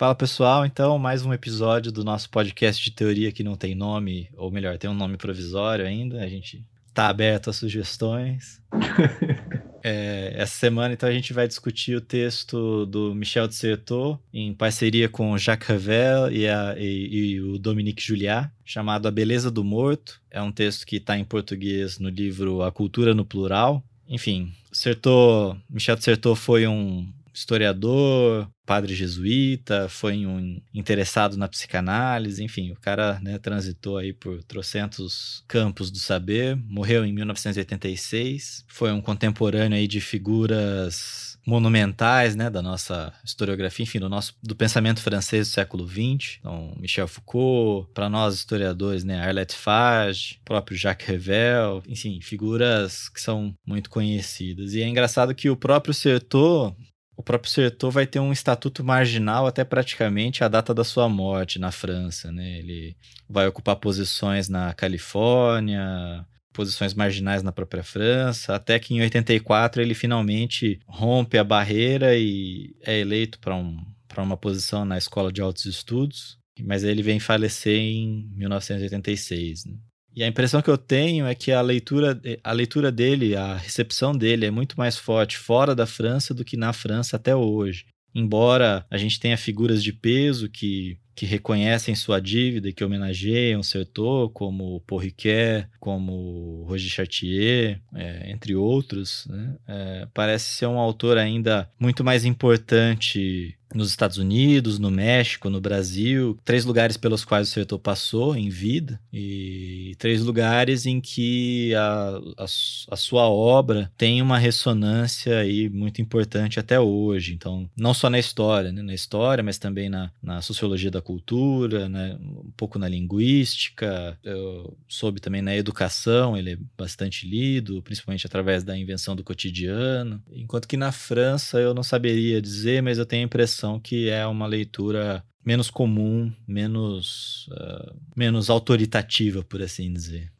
Fala pessoal, então, mais um episódio do nosso podcast de teoria que não tem nome, ou melhor, tem um nome provisório ainda. A gente tá aberto a sugestões. é, essa semana, então, a gente vai discutir o texto do Michel de Certeau, em parceria com Jacques Revel e, a, e, e o Dominique Julliard, chamado A Beleza do Morto. É um texto que está em português no livro A Cultura no Plural. Enfim, Certeau, Michel de Certeau foi um historiador, padre jesuíta, foi um interessado na psicanálise, enfim, o cara né, transitou aí por trocentos campos do saber, morreu em 1986, foi um contemporâneo aí de figuras monumentais, né, da nossa historiografia, enfim, do nosso do pensamento francês do século XX, então Michel Foucault, para nós historiadores, né, Arlette Fage, próprio Jacques Revel, enfim, figuras que são muito conhecidas. E é engraçado que o próprio Certeau o próprio Certeau vai ter um estatuto marginal até praticamente a data da sua morte na França, né? Ele vai ocupar posições na Califórnia, posições marginais na própria França, até que em 84 ele finalmente rompe a barreira e é eleito para um, uma posição na Escola de Altos Estudos, mas ele vem falecer em 1986. Né? E a impressão que eu tenho é que a leitura, a leitura dele, a recepção dele é muito mais forte fora da França do que na França até hoje. Embora a gente tenha figuras de peso que, que reconhecem sua dívida e que homenageiam Certeau, como Paul Riquet, como Roger Chartier, é, entre outros, né? é, parece ser um autor ainda muito mais importante nos Estados Unidos, no México, no Brasil, três lugares pelos quais o Certeau passou em vida e três lugares em que a, a, a, sua obra tem uma ressonância aí muito importante até hoje. Então, não só na história, né? na história, mas também na, na sociologia da cultura, né? um pouco na linguística, eu soube também na educação, ele é bastante lido, principalmente através da invenção do cotidiano. Enquanto que na França eu não saberia dizer, mas eu tenho a impressão que é uma leitura menos comum, menos, uh, menos autoritativa, por assim dizer.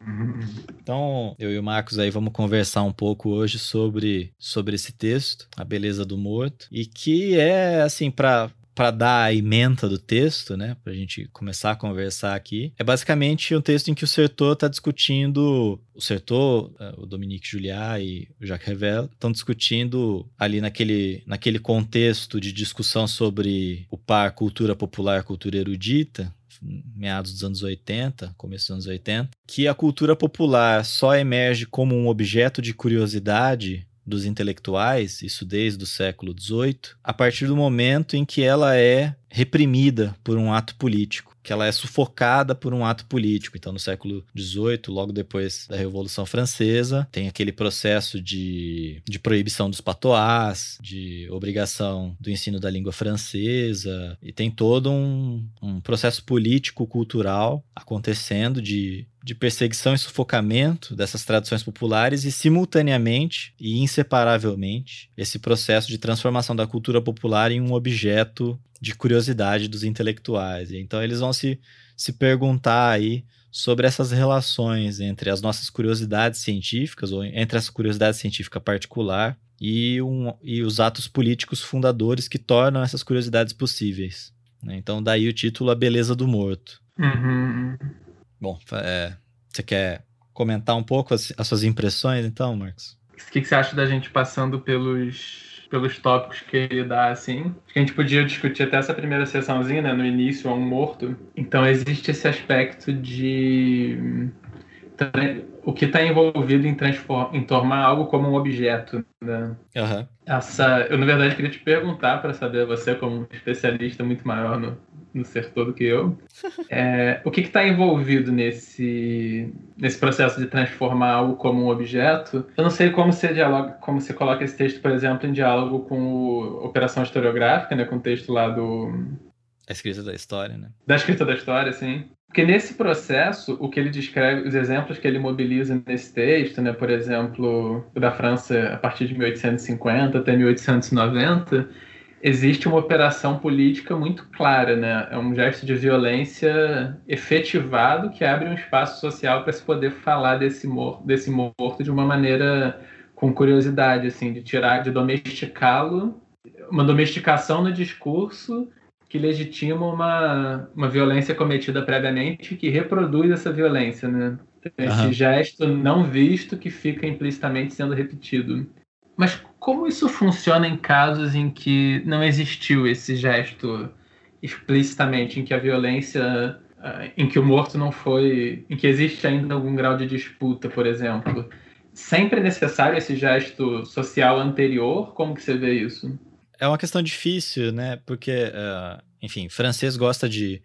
Então, eu e o Marcos aí vamos conversar um pouco hoje sobre, sobre esse texto, A Beleza do Morto, e que é, assim, para para dar a ementa do texto, né, para a gente começar a conversar aqui, é basicamente um texto em que o Sertor está discutindo, o Sertor, é, o Dominique Julliard e o Jacques Revel estão discutindo ali naquele, naquele contexto de discussão sobre o par cultura popular, cultura erudita, meados dos anos 80, começo dos anos 80, que a cultura popular só emerge como um objeto de curiosidade dos intelectuais, isso desde o século XVIII, a partir do momento em que ela é reprimida por um ato político, que ela é sufocada por um ato político. Então, no século XVIII, logo depois da Revolução Francesa, tem aquele processo de, de proibição dos patois, de obrigação do ensino da língua francesa, e tem todo um, um processo político-cultural acontecendo de de perseguição e sufocamento dessas tradições populares e, simultaneamente e inseparavelmente, esse processo de transformação da cultura popular em um objeto de curiosidade dos intelectuais. Então, eles vão se, se perguntar aí sobre essas relações entre as nossas curiosidades científicas, ou entre essa curiosidade científica particular e, um, e os atos políticos fundadores que tornam essas curiosidades possíveis. Né? Então, daí o título A Beleza do Morto. Uhum. Bom, é, você quer comentar um pouco as, as, suas impressões, então, Marcos? O que, que você acha da gente passando pelos pelos tópicos que ele dá, assim. Acho que a gente podia discutir até essa primeira sessãozinha, né? No início, a um morto. Então, existe esse aspecto de o que está envolvido em, em tornar algo como um objeto. Né? Uhum. Essa, eu, na verdade, queria te perguntar para saber, você como um especialista muito maior no, no setor do que eu, é, o que está envolvido nesse, nesse processo de transformar algo como um objeto? Eu não sei como você dialoga, como você coloca esse texto, por exemplo, em diálogo com o Operação Historiográfica, né, com o texto lá do... A escrita da história, né? Da escrita da história, sim. Porque nesse processo, o que ele descreve, os exemplos que ele mobiliza nesse texto, né, por exemplo, da França a partir de 1850 até 1890, existe uma operação política muito clara, né? É um gesto de violência efetivado que abre um espaço social para se poder falar desse morto, desse morto de uma maneira com curiosidade, assim, de tirar, de domesticá-lo, uma domesticação no discurso que legitima uma, uma violência cometida previamente que reproduz essa violência, né? Esse uhum. gesto não visto que fica implicitamente sendo repetido. Mas como isso funciona em casos em que não existiu esse gesto explicitamente, em que a violência, ah, em que o morto não foi, em que existe ainda algum grau de disputa, por exemplo? Sempre é necessário esse gesto social anterior? Como que você vê isso? É uma questão difícil, né? Porque, uh, enfim, francês gosta de,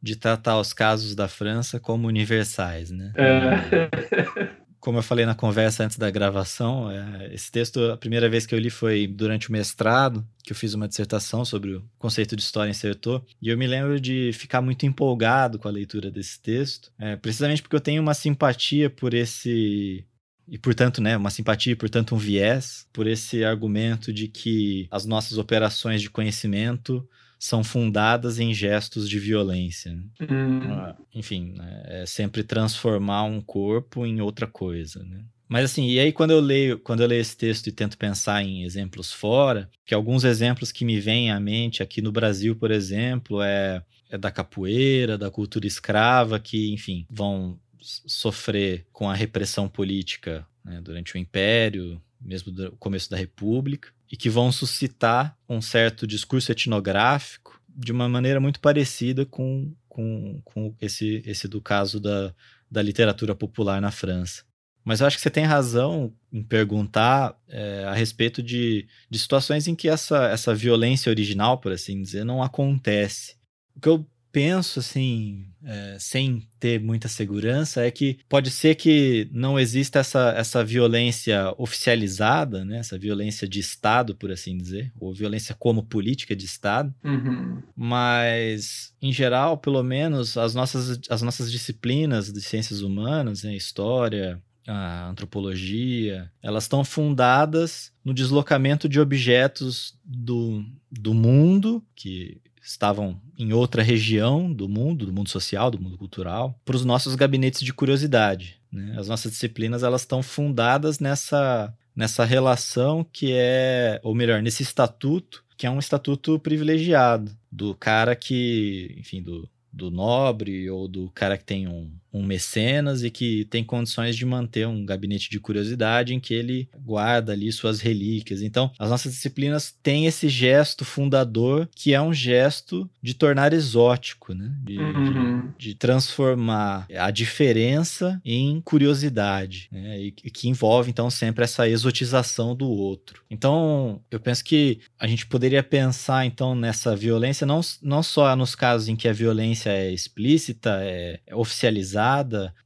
de tratar os casos da França como universais, né? É. Como eu falei na conversa antes da gravação, é, esse texto, a primeira vez que eu li foi durante o mestrado, que eu fiz uma dissertação sobre o conceito de história em Sertor, e eu me lembro de ficar muito empolgado com a leitura desse texto, é, precisamente porque eu tenho uma simpatia por esse e portanto, né, uma simpatia e portanto um viés por esse argumento de que as nossas operações de conhecimento são fundadas em gestos de violência. Hum. Ah, enfim, né, é sempre transformar um corpo em outra coisa, né? Mas assim, e aí quando eu leio, quando eu leio esse texto e tento pensar em exemplos fora, que alguns exemplos que me vêm à mente aqui no Brasil, por exemplo, é, é da capoeira, da cultura escrava, que, enfim, vão sofrer com a repressão política né, durante o Império, mesmo no começo da República, e que vão suscitar um certo discurso etnográfico de uma maneira muito parecida com, com, com esse, esse do caso da, da literatura popular na França. Mas eu acho que você tem razão em perguntar é, a respeito de, de situações em que essa, essa violência original, por assim dizer, não acontece. O que eu penso, assim, é, sem ter muita segurança, é que pode ser que não exista essa, essa violência oficializada, né? essa violência de Estado, por assim dizer, ou violência como política de Estado, uhum. mas, em geral, pelo menos, as nossas, as nossas disciplinas de ciências humanas, né? história, a antropologia, elas estão fundadas no deslocamento de objetos do, do mundo, que estavam em outra região do mundo, do mundo social, do mundo cultural, para os nossos gabinetes de curiosidade. Né? As nossas disciplinas elas estão fundadas nessa, nessa relação que é, ou melhor, nesse estatuto que é um estatuto privilegiado do cara que, enfim, do, do nobre ou do cara que tem um, um mecenas e que tem condições de manter um gabinete de curiosidade em que ele guarda ali suas relíquias. Então, as nossas disciplinas têm esse gesto fundador que é um gesto de tornar exótico, né? De, uhum. de, de transformar a diferença em curiosidade, né? e, e que envolve então sempre essa exotização do outro. Então, eu penso que a gente poderia pensar então nessa violência não, não só nos casos em que a violência é explícita, é, é oficializada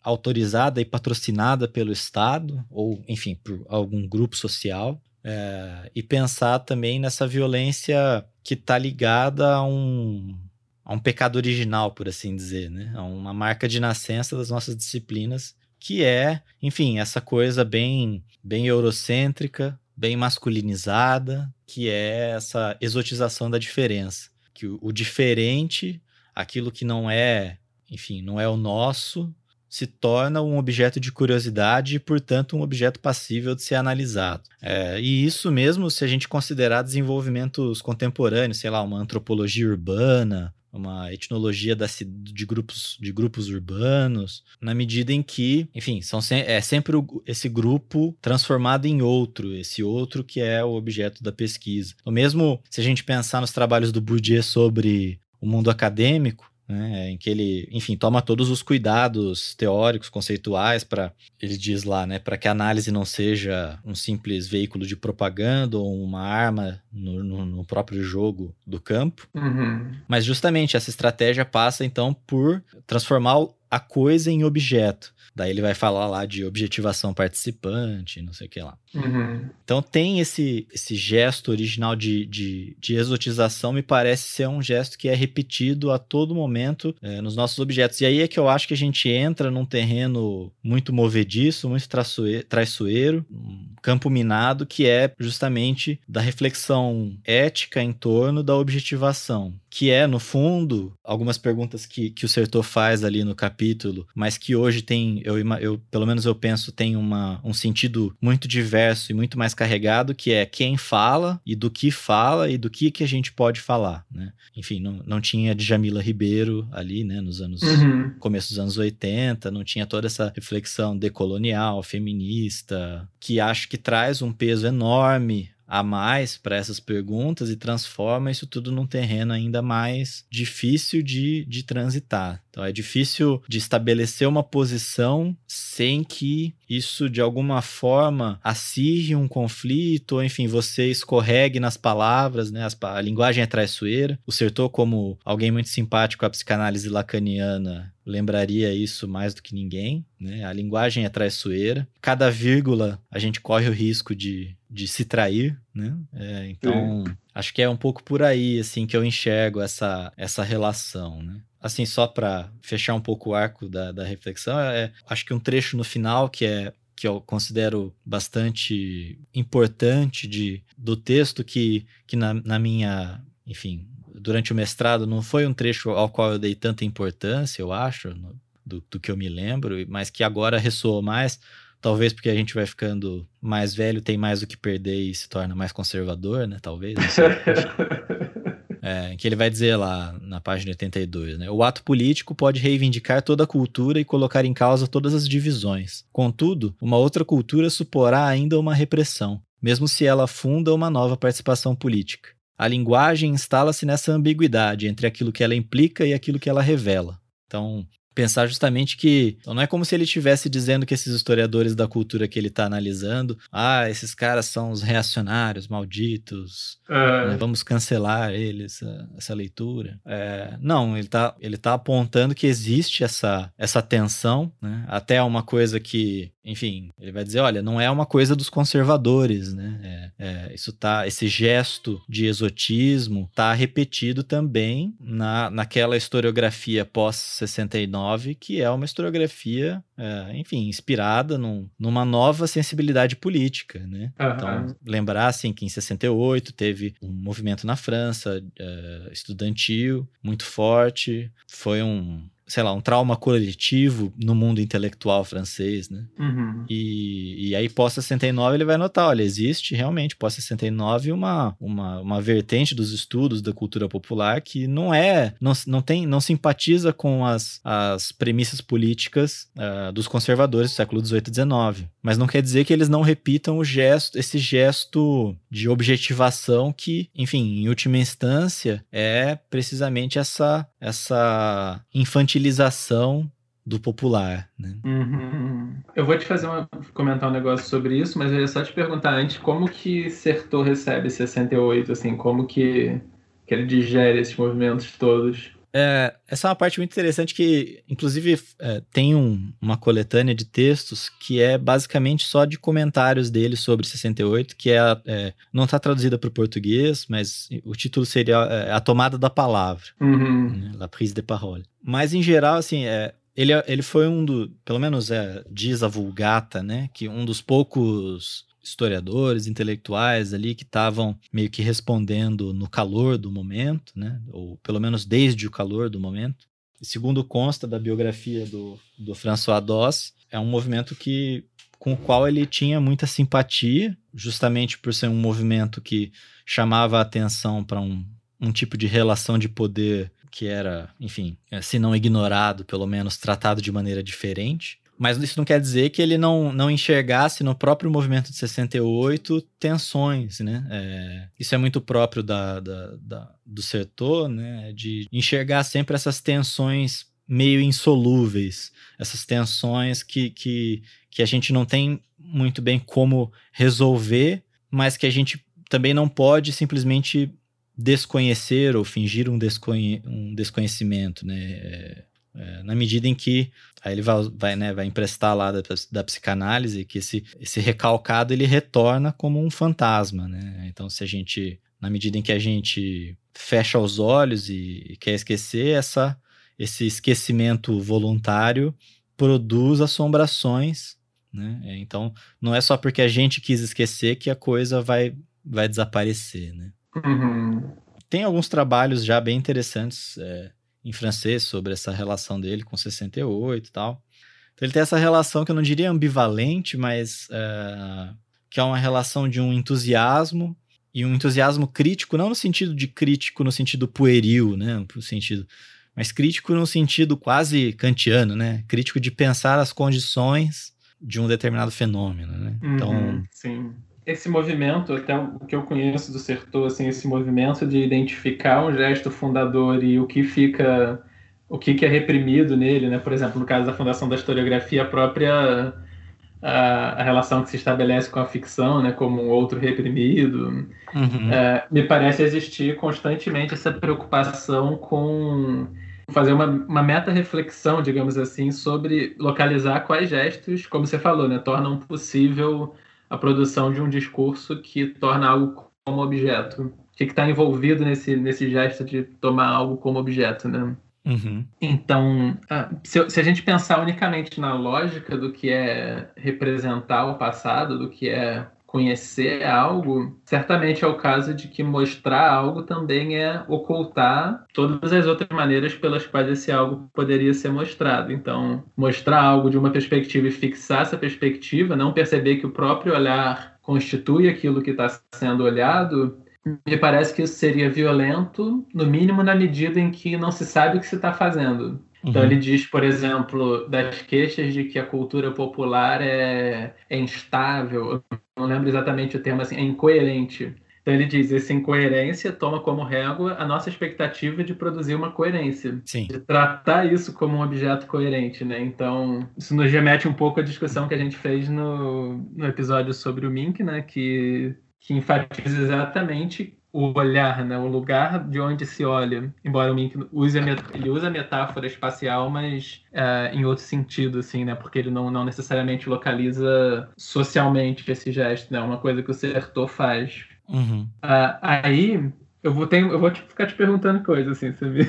autorizada e patrocinada pelo Estado, ou, enfim, por algum grupo social, é, e pensar também nessa violência que está ligada a um, a um pecado original, por assim dizer, né? a uma marca de nascença das nossas disciplinas, que é, enfim, essa coisa bem, bem eurocêntrica, bem masculinizada, que é essa exotização da diferença. Que o, o diferente, aquilo que não é enfim, não é o nosso, se torna um objeto de curiosidade e, portanto, um objeto passível de ser analisado. É, e isso mesmo se a gente considerar desenvolvimentos contemporâneos, sei lá, uma antropologia urbana, uma etnologia da, de, grupos, de grupos urbanos, na medida em que, enfim, são se, é sempre o, esse grupo transformado em outro, esse outro que é o objeto da pesquisa. O mesmo se a gente pensar nos trabalhos do Bourdieu sobre o mundo acadêmico, né, em que ele, enfim, toma todos os cuidados teóricos, conceituais para, ele diz lá, né, para que a análise não seja um simples veículo de propaganda ou uma arma no, no, no próprio jogo do campo. Uhum. Mas justamente essa estratégia passa então por transformar a coisa em objeto. Daí ele vai falar lá de objetivação participante, não sei o que lá. Uhum. Então tem esse, esse gesto original de, de, de, exotização, me parece ser um gesto que é repetido a todo momento é, nos nossos objetos. E aí é que eu acho que a gente entra num terreno muito movediço, muito traiçoeiro, um campo minado, que é justamente da reflexão ética em torno da objetivação. Que é, no fundo, algumas perguntas que, que o Sertor faz ali no capítulo, mas que hoje tem, eu, eu pelo menos eu penso, tem uma, um sentido muito diverso inverso e muito mais carregado, que é quem fala e do que fala e do que, que a gente pode falar, né? Enfim, não, não tinha Djamila Ribeiro ali, né, nos anos uhum. começo dos anos 80, não tinha toda essa reflexão decolonial, feminista, que acho que traz um peso enorme a mais para essas perguntas e transforma isso tudo num terreno ainda mais difícil de, de transitar. Então é difícil de estabelecer uma posição sem que isso de alguma forma acirre um conflito, ou enfim, você escorregue nas palavras, né? A linguagem é traiçoeira. O Sertor, como alguém muito simpático à psicanálise lacaniana, lembraria isso mais do que ninguém, né? A linguagem é traiçoeira. Cada vírgula a gente corre o risco de, de se trair, né? É, então, é. acho que é um pouco por aí, assim, que eu enxergo essa, essa relação, né? Assim, só para fechar um pouco o arco da, da reflexão, é, é, acho que um trecho no final que é que eu considero bastante importante de, do texto que, que na, na minha, enfim, durante o mestrado não foi um trecho ao qual eu dei tanta importância, eu acho, no, do, do, que eu me lembro, mas que agora ressoa mais, talvez porque a gente vai ficando mais velho, tem mais o que perder e se torna mais conservador, né? Talvez. É, que ele vai dizer lá na página 82, né? O ato político pode reivindicar toda a cultura e colocar em causa todas as divisões. Contudo, uma outra cultura suporá ainda uma repressão, mesmo se ela funda uma nova participação política. A linguagem instala-se nessa ambiguidade entre aquilo que ela implica e aquilo que ela revela. Então, pensar justamente que então não é como se ele estivesse dizendo que esses historiadores da cultura que ele está analisando, ah, esses caras são os reacionários, malditos, é. né, vamos cancelar eles, essa, leitura. É, não, ele está ele tá apontando que existe essa, essa tensão, né, até uma coisa que enfim, ele vai dizer, olha, não é uma coisa dos conservadores, né? É, é, isso tá, esse gesto de exotismo tá repetido também na, naquela historiografia pós-69, que é uma historiografia, é, enfim, inspirada num, numa nova sensibilidade política, né? Uhum. Então, lembrar, assim, que em 68 teve um movimento na França é, estudantil muito forte, foi um sei lá, um trauma coletivo no mundo intelectual francês, né? Uhum. E, e aí, pós-69, ele vai notar, olha, existe realmente, pós-69, uma, uma, uma vertente dos estudos da cultura popular que não é, não, não tem, não simpatiza com as, as premissas políticas uh, dos conservadores do século XVIII e XIX. Mas não quer dizer que eles não repitam o gesto, esse gesto de objetivação que, enfim, em última instância, é precisamente essa, essa infantilização do popular, né? Uhum. Eu vou te fazer uma, comentar um negócio sobre isso, mas eu ia só te perguntar antes como que Sertor recebe 68, assim, como que, que ele digere esses movimentos todos? É, essa é uma parte muito interessante que, inclusive, é, tem um, uma coletânea de textos que é basicamente só de comentários dele sobre 68, que é, é não está traduzida para o português, mas o título seria é, A Tomada da Palavra, uhum. né, La Prise de Parole. Mas, em geral, assim, é, ele, ele foi um do, pelo menos é, diz a Vulgata, né, que um dos poucos historiadores, intelectuais ali que estavam meio que respondendo no calor do momento, né? ou pelo menos desde o calor do momento. E segundo consta da biografia do, do François Doss, é um movimento que com o qual ele tinha muita simpatia, justamente por ser um movimento que chamava a atenção para um, um tipo de relação de poder que era, enfim, se não ignorado, pelo menos tratado de maneira diferente. Mas isso não quer dizer que ele não, não enxergasse no próprio movimento de 68 tensões, né? É, isso é muito próprio da, da, da, do setor, né? De enxergar sempre essas tensões meio insolúveis, essas tensões que, que, que a gente não tem muito bem como resolver, mas que a gente também não pode simplesmente desconhecer ou fingir um, desconhe um desconhecimento, né? É, é, na medida em que aí ele vai, vai, né, vai emprestar lá da, da psicanálise que esse, esse recalcado ele retorna como um fantasma, né? Então, se a gente, na medida em que a gente fecha os olhos e, e quer esquecer, essa, esse esquecimento voluntário produz assombrações, né? É, então, não é só porque a gente quis esquecer que a coisa vai, vai desaparecer, né? Uhum. Tem alguns trabalhos já bem interessantes é, em francês sobre essa relação dele com 68 e tal. Então ele tem essa relação que eu não diria ambivalente, mas uh, que é uma relação de um entusiasmo e um entusiasmo crítico, não no sentido de crítico no sentido pueril, né, no sentido, mas crítico no sentido quase kantiano, né, crítico de pensar as condições de um determinado fenômeno, né? Então, uhum, sim. Esse movimento, até o que eu conheço do Sertor, assim, esse movimento de identificar um gesto fundador e o que fica, o que, que é reprimido nele, né? Por exemplo, no caso da fundação da historiografia, a própria a, a relação que se estabelece com a ficção, né? Como um outro reprimido, uhum. é, me parece existir constantemente essa preocupação com fazer uma, uma meta-reflexão, digamos assim, sobre localizar quais gestos, como você falou, né, tornam possível a produção de um discurso que torna algo como objeto. O que está envolvido nesse, nesse gesto de tomar algo como objeto, né? Uhum. Então, ah, se, se, a gente pensar unicamente na lógica do que é representar o passado, do que é conhecer algo, certamente é o caso de que mostrar algo também é ocultar todas as outras maneiras pelas quais esse algo poderia ser mostrado. Então, mostrar algo de uma perspectiva e fixar essa perspectiva, não perceber que o próprio olhar constitui aquilo que está sendo olhado, me parece que isso seria violento, no mínimo na medida em que não se sabe o que se está fazendo. Então uhum. ele diz, por exemplo, das queixas de que a cultura popular é, é instável, eu não lembro exatamente o termo assim, é incoerente. Então ele diz, essa incoerência toma como régua a nossa expectativa de produzir uma coerência. Sim. De tratar isso como um objeto coerente, né? Então, isso nos remete um pouco à discussão que a gente fez no, no episódio sobre o Mink, né? Que, que enfatiza exatamente o olhar, né? o lugar de onde se olha. Embora o Mink use a, ele usa a metáfora espacial, mas é, em outro sentido, assim, né? Porque ele não, não necessariamente localiza socialmente esse gesto, né? Uma coisa que o Sertor faz. Uhum. Uh, aí eu vou, ter, eu vou te, ficar te perguntando coisas, assim, sabe?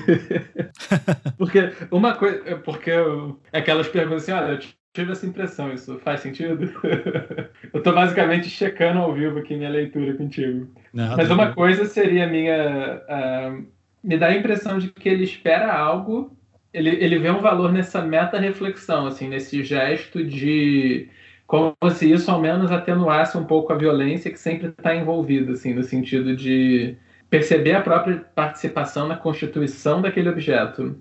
porque uma coisa. Porque eu, aquelas perguntas assim, olha, eu tive essa impressão, isso faz sentido? eu tô basicamente checando ao vivo aqui minha leitura contigo. Não, Mas uma coisa seria minha. Uh, me dá a impressão de que ele espera algo, ele, ele vê um valor nessa meta-reflexão, assim, nesse gesto de. Como se isso ao menos atenuasse um pouco a violência que sempre está envolvida, assim, no sentido de perceber a própria participação na constituição daquele objeto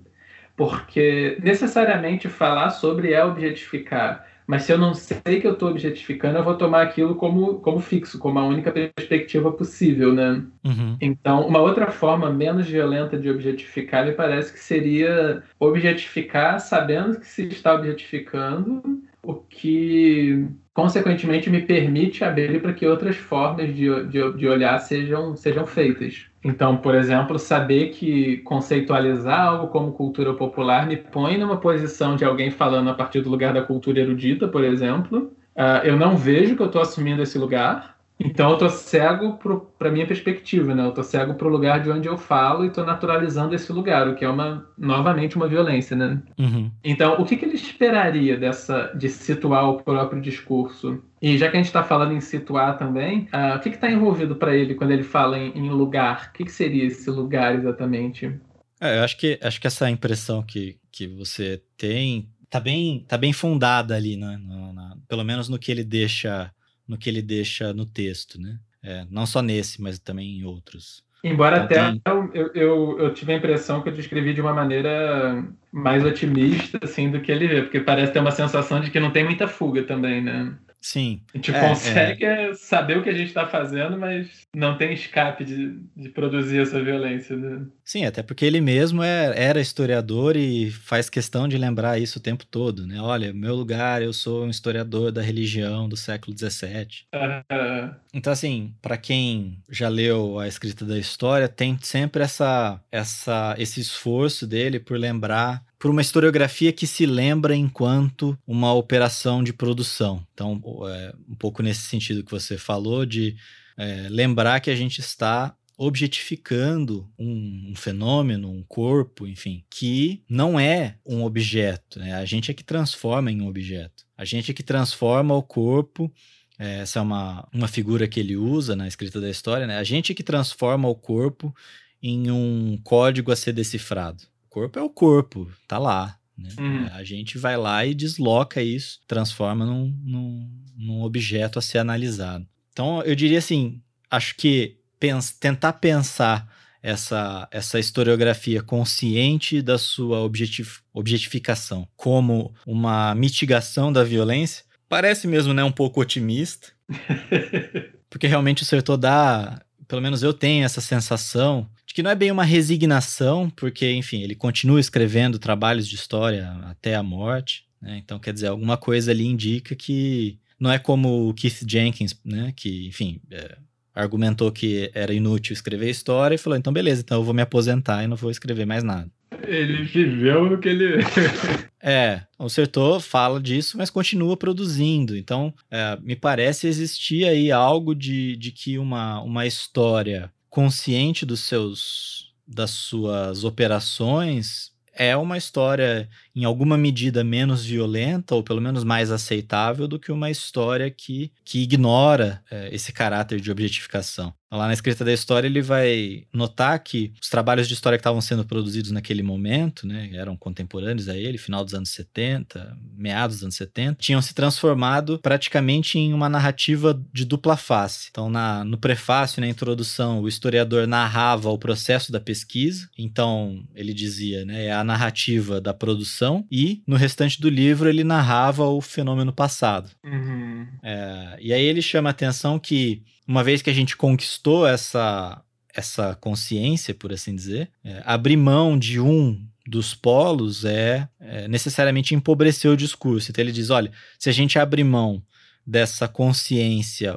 porque necessariamente falar sobre é objetificar. Mas se eu não sei que eu estou objetificando, eu vou tomar aquilo como, como fixo, como a única perspectiva possível, né? Uhum. Então, uma outra forma menos violenta de objetificar me parece que seria objetificar sabendo que se está objetificando, o que consequentemente me permite abrir para que outras formas de, de, de olhar sejam, sejam feitas. Então, por exemplo, saber que conceitualizar algo como cultura popular me põe numa posição de alguém falando a partir do lugar da cultura erudita, por exemplo. Uh, eu não vejo que eu estou assumindo esse lugar, então eu tô cego para minha perspectiva, né? Eu tô cego para o lugar de onde eu falo e tô naturalizando esse lugar, o que é uma novamente uma violência, né? Uhum. Então, o que, que ele esperaria dessa de situar o próprio discurso? E já que a gente está falando em situar também, uh, o que está envolvido para ele quando ele fala em, em lugar? O que, que seria esse lugar exatamente? É, eu acho que acho que essa impressão que, que você tem tá bem tá bem fundada ali, né? Na, na, pelo menos no que ele deixa no que ele deixa no texto, né? É, não só nesse, mas também em outros. Embora então, até tem... eu, eu, eu, tive a impressão que eu descrevi de uma maneira mais otimista, assim, do que ele vê, porque parece ter uma sensação de que não tem muita fuga também, né? Sim. A gente é, consegue é. saber o que a gente está fazendo, mas não tem escape de, de produzir essa violência. Né? Sim, até porque ele mesmo é, era historiador e faz questão de lembrar isso o tempo todo, né? Olha, meu lugar, eu sou um historiador da religião do século XVII. Uh... Então, assim, para quem já leu a escrita da história, tem sempre essa, essa, esse esforço dele por lembrar por uma historiografia que se lembra enquanto uma operação de produção. Então, é, um pouco nesse sentido que você falou, de é, lembrar que a gente está objetificando um, um, fenômeno, um corpo, enfim, que não é um objeto. Né? A gente é que transforma em um objeto. A gente é que transforma o corpo. É, essa é uma, uma figura que ele usa na escrita da história. Né? A gente é que transforma o corpo em um código a ser decifrado corpo é o corpo, tá lá. Né? Uhum. A gente vai lá e desloca isso, transforma num, num, num, objeto a ser analisado. Então, eu diria assim, acho que pens tentar pensar essa, essa historiografia consciente da sua objetif objetificação como uma mitigação da violência parece mesmo né, um pouco otimista. porque realmente o Sertor dá, pelo menos eu tenho essa sensação de que não é bem uma resignação, porque, enfim, ele continua escrevendo trabalhos de história até a morte. Né? Então, quer dizer, alguma coisa ali indica que não é como o Keith Jenkins, né? Que, enfim, é, argumentou que era inútil escrever história e falou: então beleza, então eu vou me aposentar e não vou escrever mais nada. Ele viveu no que ele. é, o Sertor fala disso, mas continua produzindo. Então, é, me parece existir aí algo de, de que uma, uma história consciente dos seus das suas operações é uma história em alguma medida menos violenta ou pelo menos mais aceitável do que uma história que, que ignora é, esse caráter de objetificação. Lá na escrita da história, ele vai notar que os trabalhos de história que estavam sendo produzidos naquele momento, né, eram contemporâneos a ele, final dos anos 70, meados dos anos 70, tinham se transformado praticamente em uma narrativa de dupla face. Então, na, no prefácio, na introdução, o historiador narrava o processo da pesquisa. Então, ele dizia, né, é a narrativa da produção, e no restante do livro ele narrava o fenômeno passado. Uhum. É, e aí ele chama a atenção que uma vez que a gente conquistou essa, essa consciência, por assim dizer, é, abrir mão de um dos polos é, é, necessariamente empobrecer o discurso. Então ele diz: olha, se a gente abrir mão dessa consciência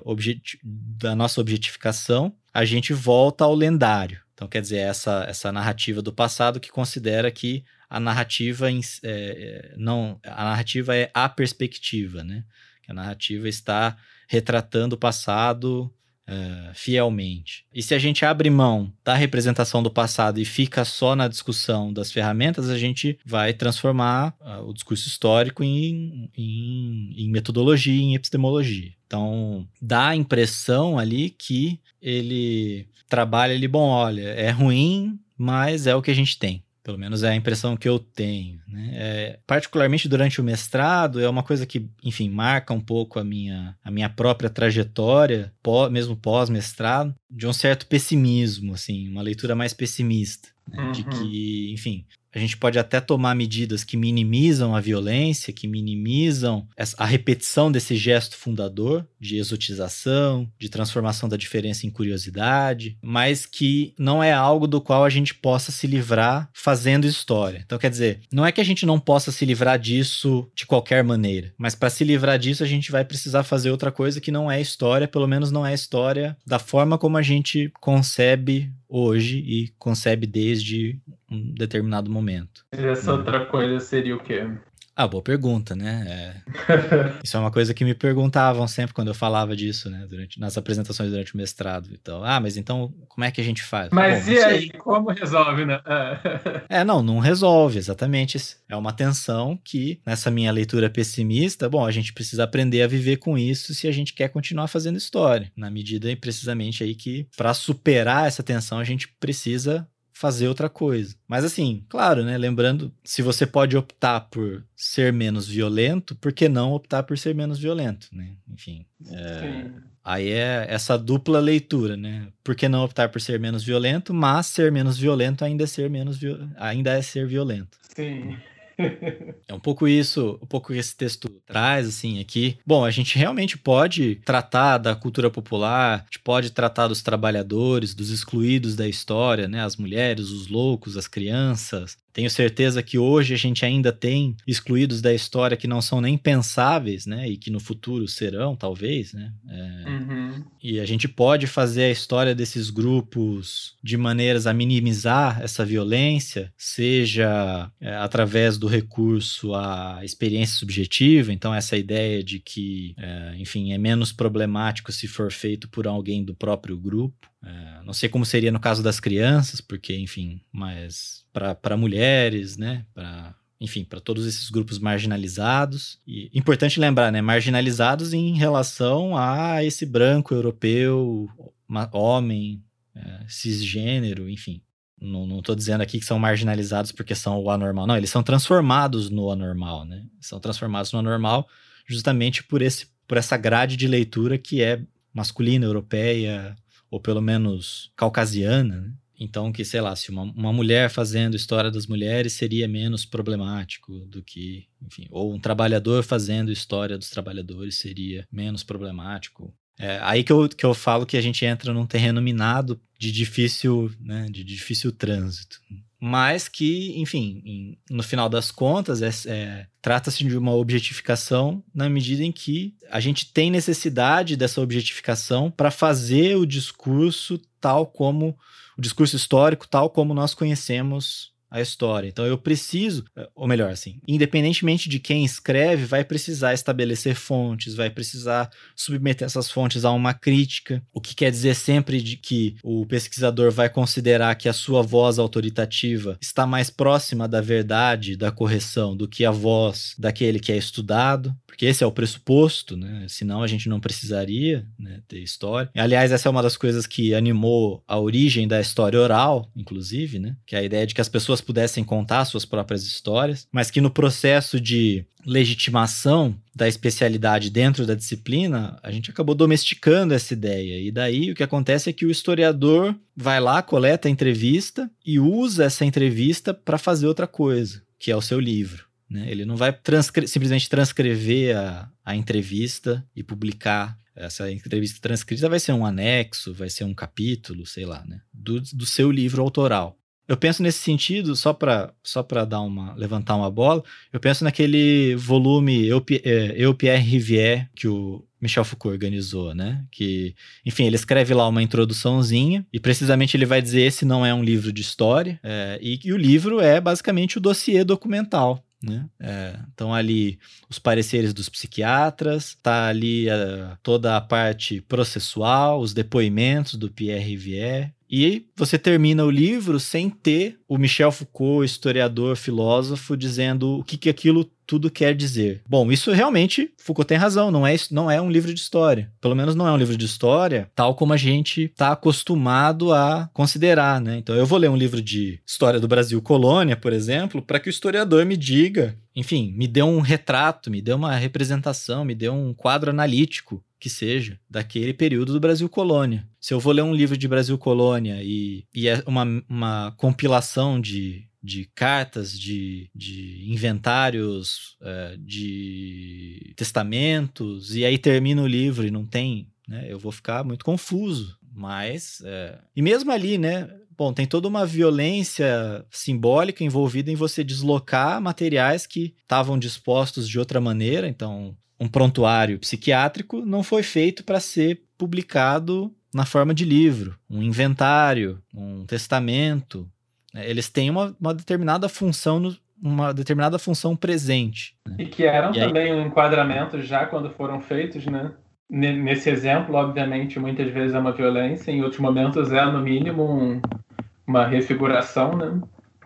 da nossa objetificação, a gente volta ao lendário. Então, quer dizer, essa, essa narrativa do passado que considera que a narrativa é, é, não a narrativa é a perspectiva, né? Que a narrativa está retratando o passado uh, fielmente. E se a gente abre mão da representação do passado e fica só na discussão das ferramentas, a gente vai transformar uh, o discurso histórico em, em, em metodologia, em epistemologia. Então, dá a impressão ali que ele trabalha ali, bom, olha, é ruim, mas é o que a gente tem. Pelo menos é a impressão que eu tenho. Né? É, particularmente durante o mestrado, é uma coisa que, enfim, marca um pouco a minha, a minha própria trajetória, pós, mesmo pós-mestrado, de um certo pessimismo, assim, uma leitura mais pessimista. Né? Uhum. De que, enfim, a gente pode até tomar medidas que minimizam a violência, que minimizam a repetição desse gesto fundador de exotização, de transformação da diferença em curiosidade, mas que não é algo do qual a gente possa se livrar fazendo história. Então, quer dizer, não é que a gente não possa se livrar disso de qualquer maneira, mas para se livrar disso, a gente vai precisar fazer outra coisa que não é história, pelo menos não é história da forma como a gente concebe hoje e concebe desde um determinado momento. E essa hum. outra coisa seria o quê? Ah, boa pergunta, né? É... Isso é uma coisa que me perguntavam sempre quando eu falava disso, né? Durante, nas apresentações durante o mestrado. Então, ah, mas então como é que a gente faz? Mas Bom, e aí, como resolve, né? é, não, não resolve, exatamente. É uma tensão que, nessa minha leitura pessimista, bom, a gente precisa aprender a viver com isso se a gente quer continuar fazendo história. Na medida, precisamente, aí que, para superar essa tensão, a gente precisa fazer outra coisa. Mas assim, claro, né? Lembrando, se você pode optar por ser menos violento, por que não optar por ser menos violento, né? Enfim. É... Aí é essa dupla leitura, né? Por que não optar por ser menos violento, mas ser menos violento ainda é ser menos ainda é ser violento. Sim. é um pouco isso, um pouco esse texto traz, assim, aqui. Bom, a gente realmente pode tratar da cultura popular, a gente pode tratar dos trabalhadores, dos excluídos da história, né? As mulheres, os loucos, as crianças, tenho certeza que hoje a gente ainda tem excluídos da história que não são nem pensáveis, né? E que no futuro serão, talvez, né? É... Uhum. E a gente pode fazer a história desses grupos de maneiras a minimizar essa violência, seja é, através do recurso à experiência subjetiva. Então, essa ideia de que, é, enfim, é menos problemático se for feito por alguém do próprio grupo. É, não sei como seria no caso das crianças, porque, enfim, mas para mulheres, né? Para enfim, para todos esses grupos marginalizados. E importante lembrar, né, marginalizados em relação a esse branco europeu, homem, é, cisgênero, enfim. Não estou dizendo aqui que são marginalizados porque são o anormal, não, eles são transformados no anormal, né? São transformados no anormal justamente por esse por essa grade de leitura que é masculina, europeia, ou pelo menos caucasiana, né? Então, que, sei lá, se uma, uma mulher fazendo história das mulheres seria menos problemático do que, enfim, ou um trabalhador fazendo história dos trabalhadores seria menos problemático. É aí que eu, que eu falo que a gente entra num terreno minado de difícil, né, de difícil trânsito. Mas que, enfim, em, no final das contas, é, é, trata-se de uma objetificação na medida em que a gente tem necessidade dessa objetificação para fazer o discurso tal como o discurso histórico tal como nós conhecemos a história. Então eu preciso, ou melhor, assim, independentemente de quem escreve, vai precisar estabelecer fontes, vai precisar submeter essas fontes a uma crítica, o que quer dizer sempre de que o pesquisador vai considerar que a sua voz autoritativa está mais próxima da verdade, da correção, do que a voz daquele que é estudado, porque esse é o pressuposto, né? Senão a gente não precisaria né, ter história. Aliás, essa é uma das coisas que animou a origem da história oral, inclusive, né? Que é a ideia de que as pessoas pudessem contar suas próprias histórias, mas que no processo de legitimação da especialidade dentro da disciplina, a gente acabou domesticando essa ideia. E daí o que acontece é que o historiador vai lá, coleta a entrevista e usa essa entrevista para fazer outra coisa, que é o seu livro. Né? Ele não vai transcre simplesmente transcrever a, a entrevista e publicar essa entrevista transcrita vai ser um anexo, vai ser um capítulo, sei lá, né? Do, do seu livro autoral. Eu penso nesse sentido, só para só dar uma levantar uma bola, eu penso naquele volume Eu, é, Eu Pierre Rivière que o Michel Foucault organizou, né? Que, enfim, ele escreve lá uma introduçãozinha e precisamente ele vai dizer esse não é um livro de história é, e, e o livro é basicamente o dossiê documental né? É, então ali os pareceres dos psiquiatras, tá ali uh, toda a parte processual, os depoimentos do Pierre Rivière, e você termina o livro sem ter o Michel Foucault, historiador, filósofo, dizendo o que, que aquilo tudo quer dizer. Bom, isso realmente Foucault tem razão, não é, não é um livro de história. Pelo menos não é um livro de história, tal como a gente está acostumado a considerar, né? Então eu vou ler um livro de história do Brasil colônia, por exemplo, para que o historiador me diga, enfim, me dê um retrato, me dê uma representação, me dê um quadro analítico que seja, daquele período do Brasil Colônia. Se eu vou ler um livro de Brasil Colônia e, e é uma, uma compilação de, de cartas, de, de inventários, uh, de testamentos, e aí termina o livro e não tem, né? Eu vou ficar muito confuso. Mas, é... e mesmo ali, né? Bom, tem toda uma violência simbólica envolvida em você deslocar materiais que estavam dispostos de outra maneira. Então, um prontuário psiquiátrico não foi feito para ser publicado na forma de livro, um inventário, um testamento. Né? Eles têm uma, uma determinada função no, uma determinada função presente. Né? E que eram e também aí... um enquadramento já quando foram feitos, né? Nesse exemplo, obviamente, muitas vezes é uma violência, em outros momentos é, no mínimo, um, uma refiguração né,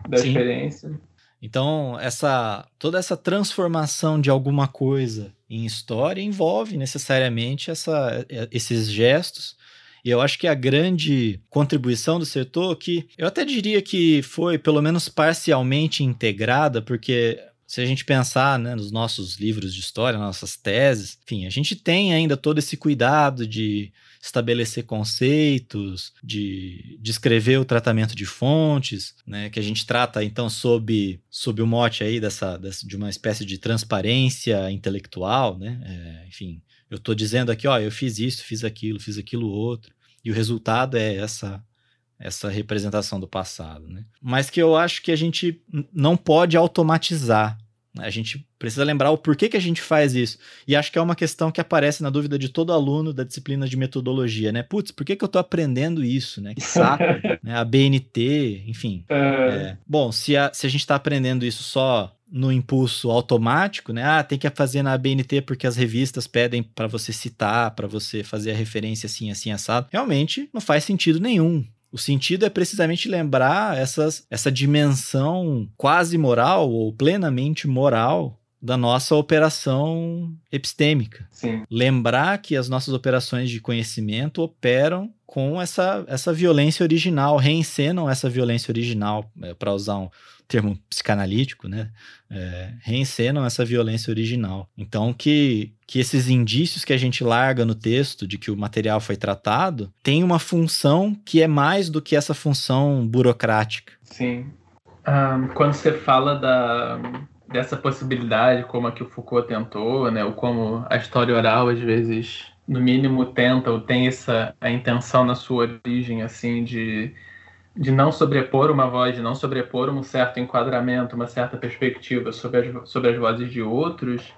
da Sim. experiência. Então, essa toda essa transformação de alguma coisa em história envolve necessariamente essa, é, esses gestos. E eu acho que a grande contribuição do setor, que eu até diria que foi pelo menos parcialmente integrada, porque se a gente pensar né, nos nossos livros de história, nossas teses, enfim, a gente tem ainda todo esse cuidado de estabelecer conceitos, de descrever o tratamento de fontes, né, que a gente trata então sob, sob o mote aí dessa, dessa de uma espécie de transparência intelectual, né, é, enfim, eu estou dizendo aqui, ó, eu fiz isso, fiz aquilo, fiz aquilo outro, e o resultado é essa essa representação do passado, né? Mas que eu acho que a gente não pode automatizar a gente precisa lembrar o porquê que a gente faz isso. E acho que é uma questão que aparece na dúvida de todo aluno da disciplina de metodologia, né? Putz, por que, que eu tô aprendendo isso, né? Que saco, né? A BNT, enfim. É... É. Bom, se a, se a gente está aprendendo isso só no impulso automático, né? Ah, tem que fazer na BNT porque as revistas pedem para você citar, para você fazer a referência assim, assim, assado. Realmente não faz sentido nenhum. O sentido é precisamente lembrar essas, essa dimensão quase moral ou plenamente moral da nossa operação epistêmica. Sim. Lembrar que as nossas operações de conhecimento operam com essa, essa violência original, reencenam essa violência original, é, para usar um termo psicanalítico, né? É, reencenam essa violência original. Então, que, que esses indícios que a gente larga no texto de que o material foi tratado tem uma função que é mais do que essa função burocrática. Sim. Um, quando você fala da, dessa possibilidade, como a que o Foucault tentou, né, ou como a história oral às vezes, no mínimo, tenta ou tem essa a intenção na sua origem, assim, de, de não sobrepor uma voz, de não sobrepor um certo enquadramento, uma certa perspectiva sobre as, sobre as vozes de outros,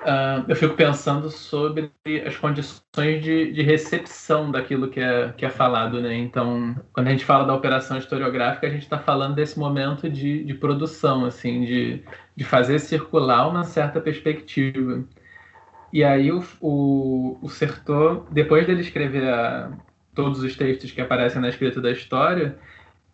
Uh, eu fico pensando sobre as condições de, de, recepção daquilo que é, que é falado, né? Então, quando a gente fala da operação historiográfica, a gente está falando desse momento de, de produção, assim, de, de fazer circular uma certa perspectiva. E aí o, o, o Sertor, depois dele escrever a, todos os textos que aparecem na escrita da história,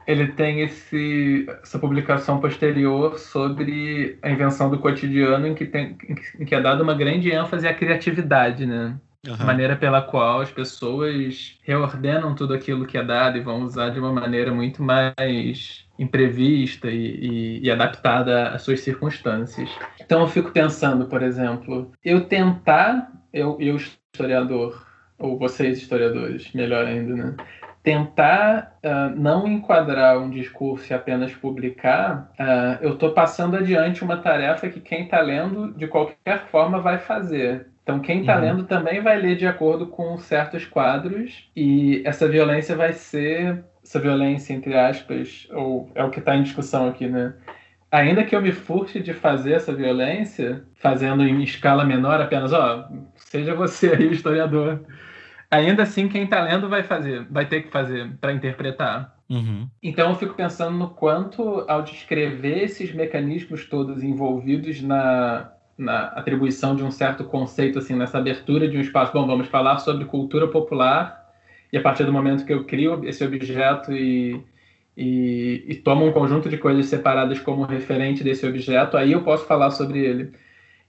ele tem esse, essa publicação posterior sobre a invenção do cotidiano em que, tem, em que é dada uma grande ênfase à criatividade, né? Uhum. A maneira pela qual as pessoas reordenam tudo aquilo que é dado e vão usar de uma maneira muito mais imprevista e, e, e adaptada às suas circunstâncias. Então eu fico pensando, por exemplo, eu tentar, eu, eu historiador, ou vocês historiadores, melhor ainda, né? tentar uh, não enquadrar um discurso e apenas publicar, uh, eu estou passando adiante uma tarefa que quem está lendo, de qualquer forma, vai fazer. Então, quem está uhum. lendo também vai ler de acordo com certos quadros, e essa violência vai ser, essa violência, entre aspas, ou é o que está em discussão aqui, né? Ainda que eu me furte de fazer essa violência, fazendo em escala menor, apenas, ó, seja você aí o historiador ainda assim quem está lendo vai fazer, vai ter que fazer para interpretar. Uhum. Então eu fico pensando no quanto, ao descrever esses mecanismos todos envolvidos na, na atribuição de um certo conceito, assim, nessa abertura de um espaço, bom, vamos falar sobre cultura popular, e a partir do momento que eu crio esse objeto e, e, e tomo um conjunto de coisas separadas como referente desse objeto, aí eu posso falar sobre ele.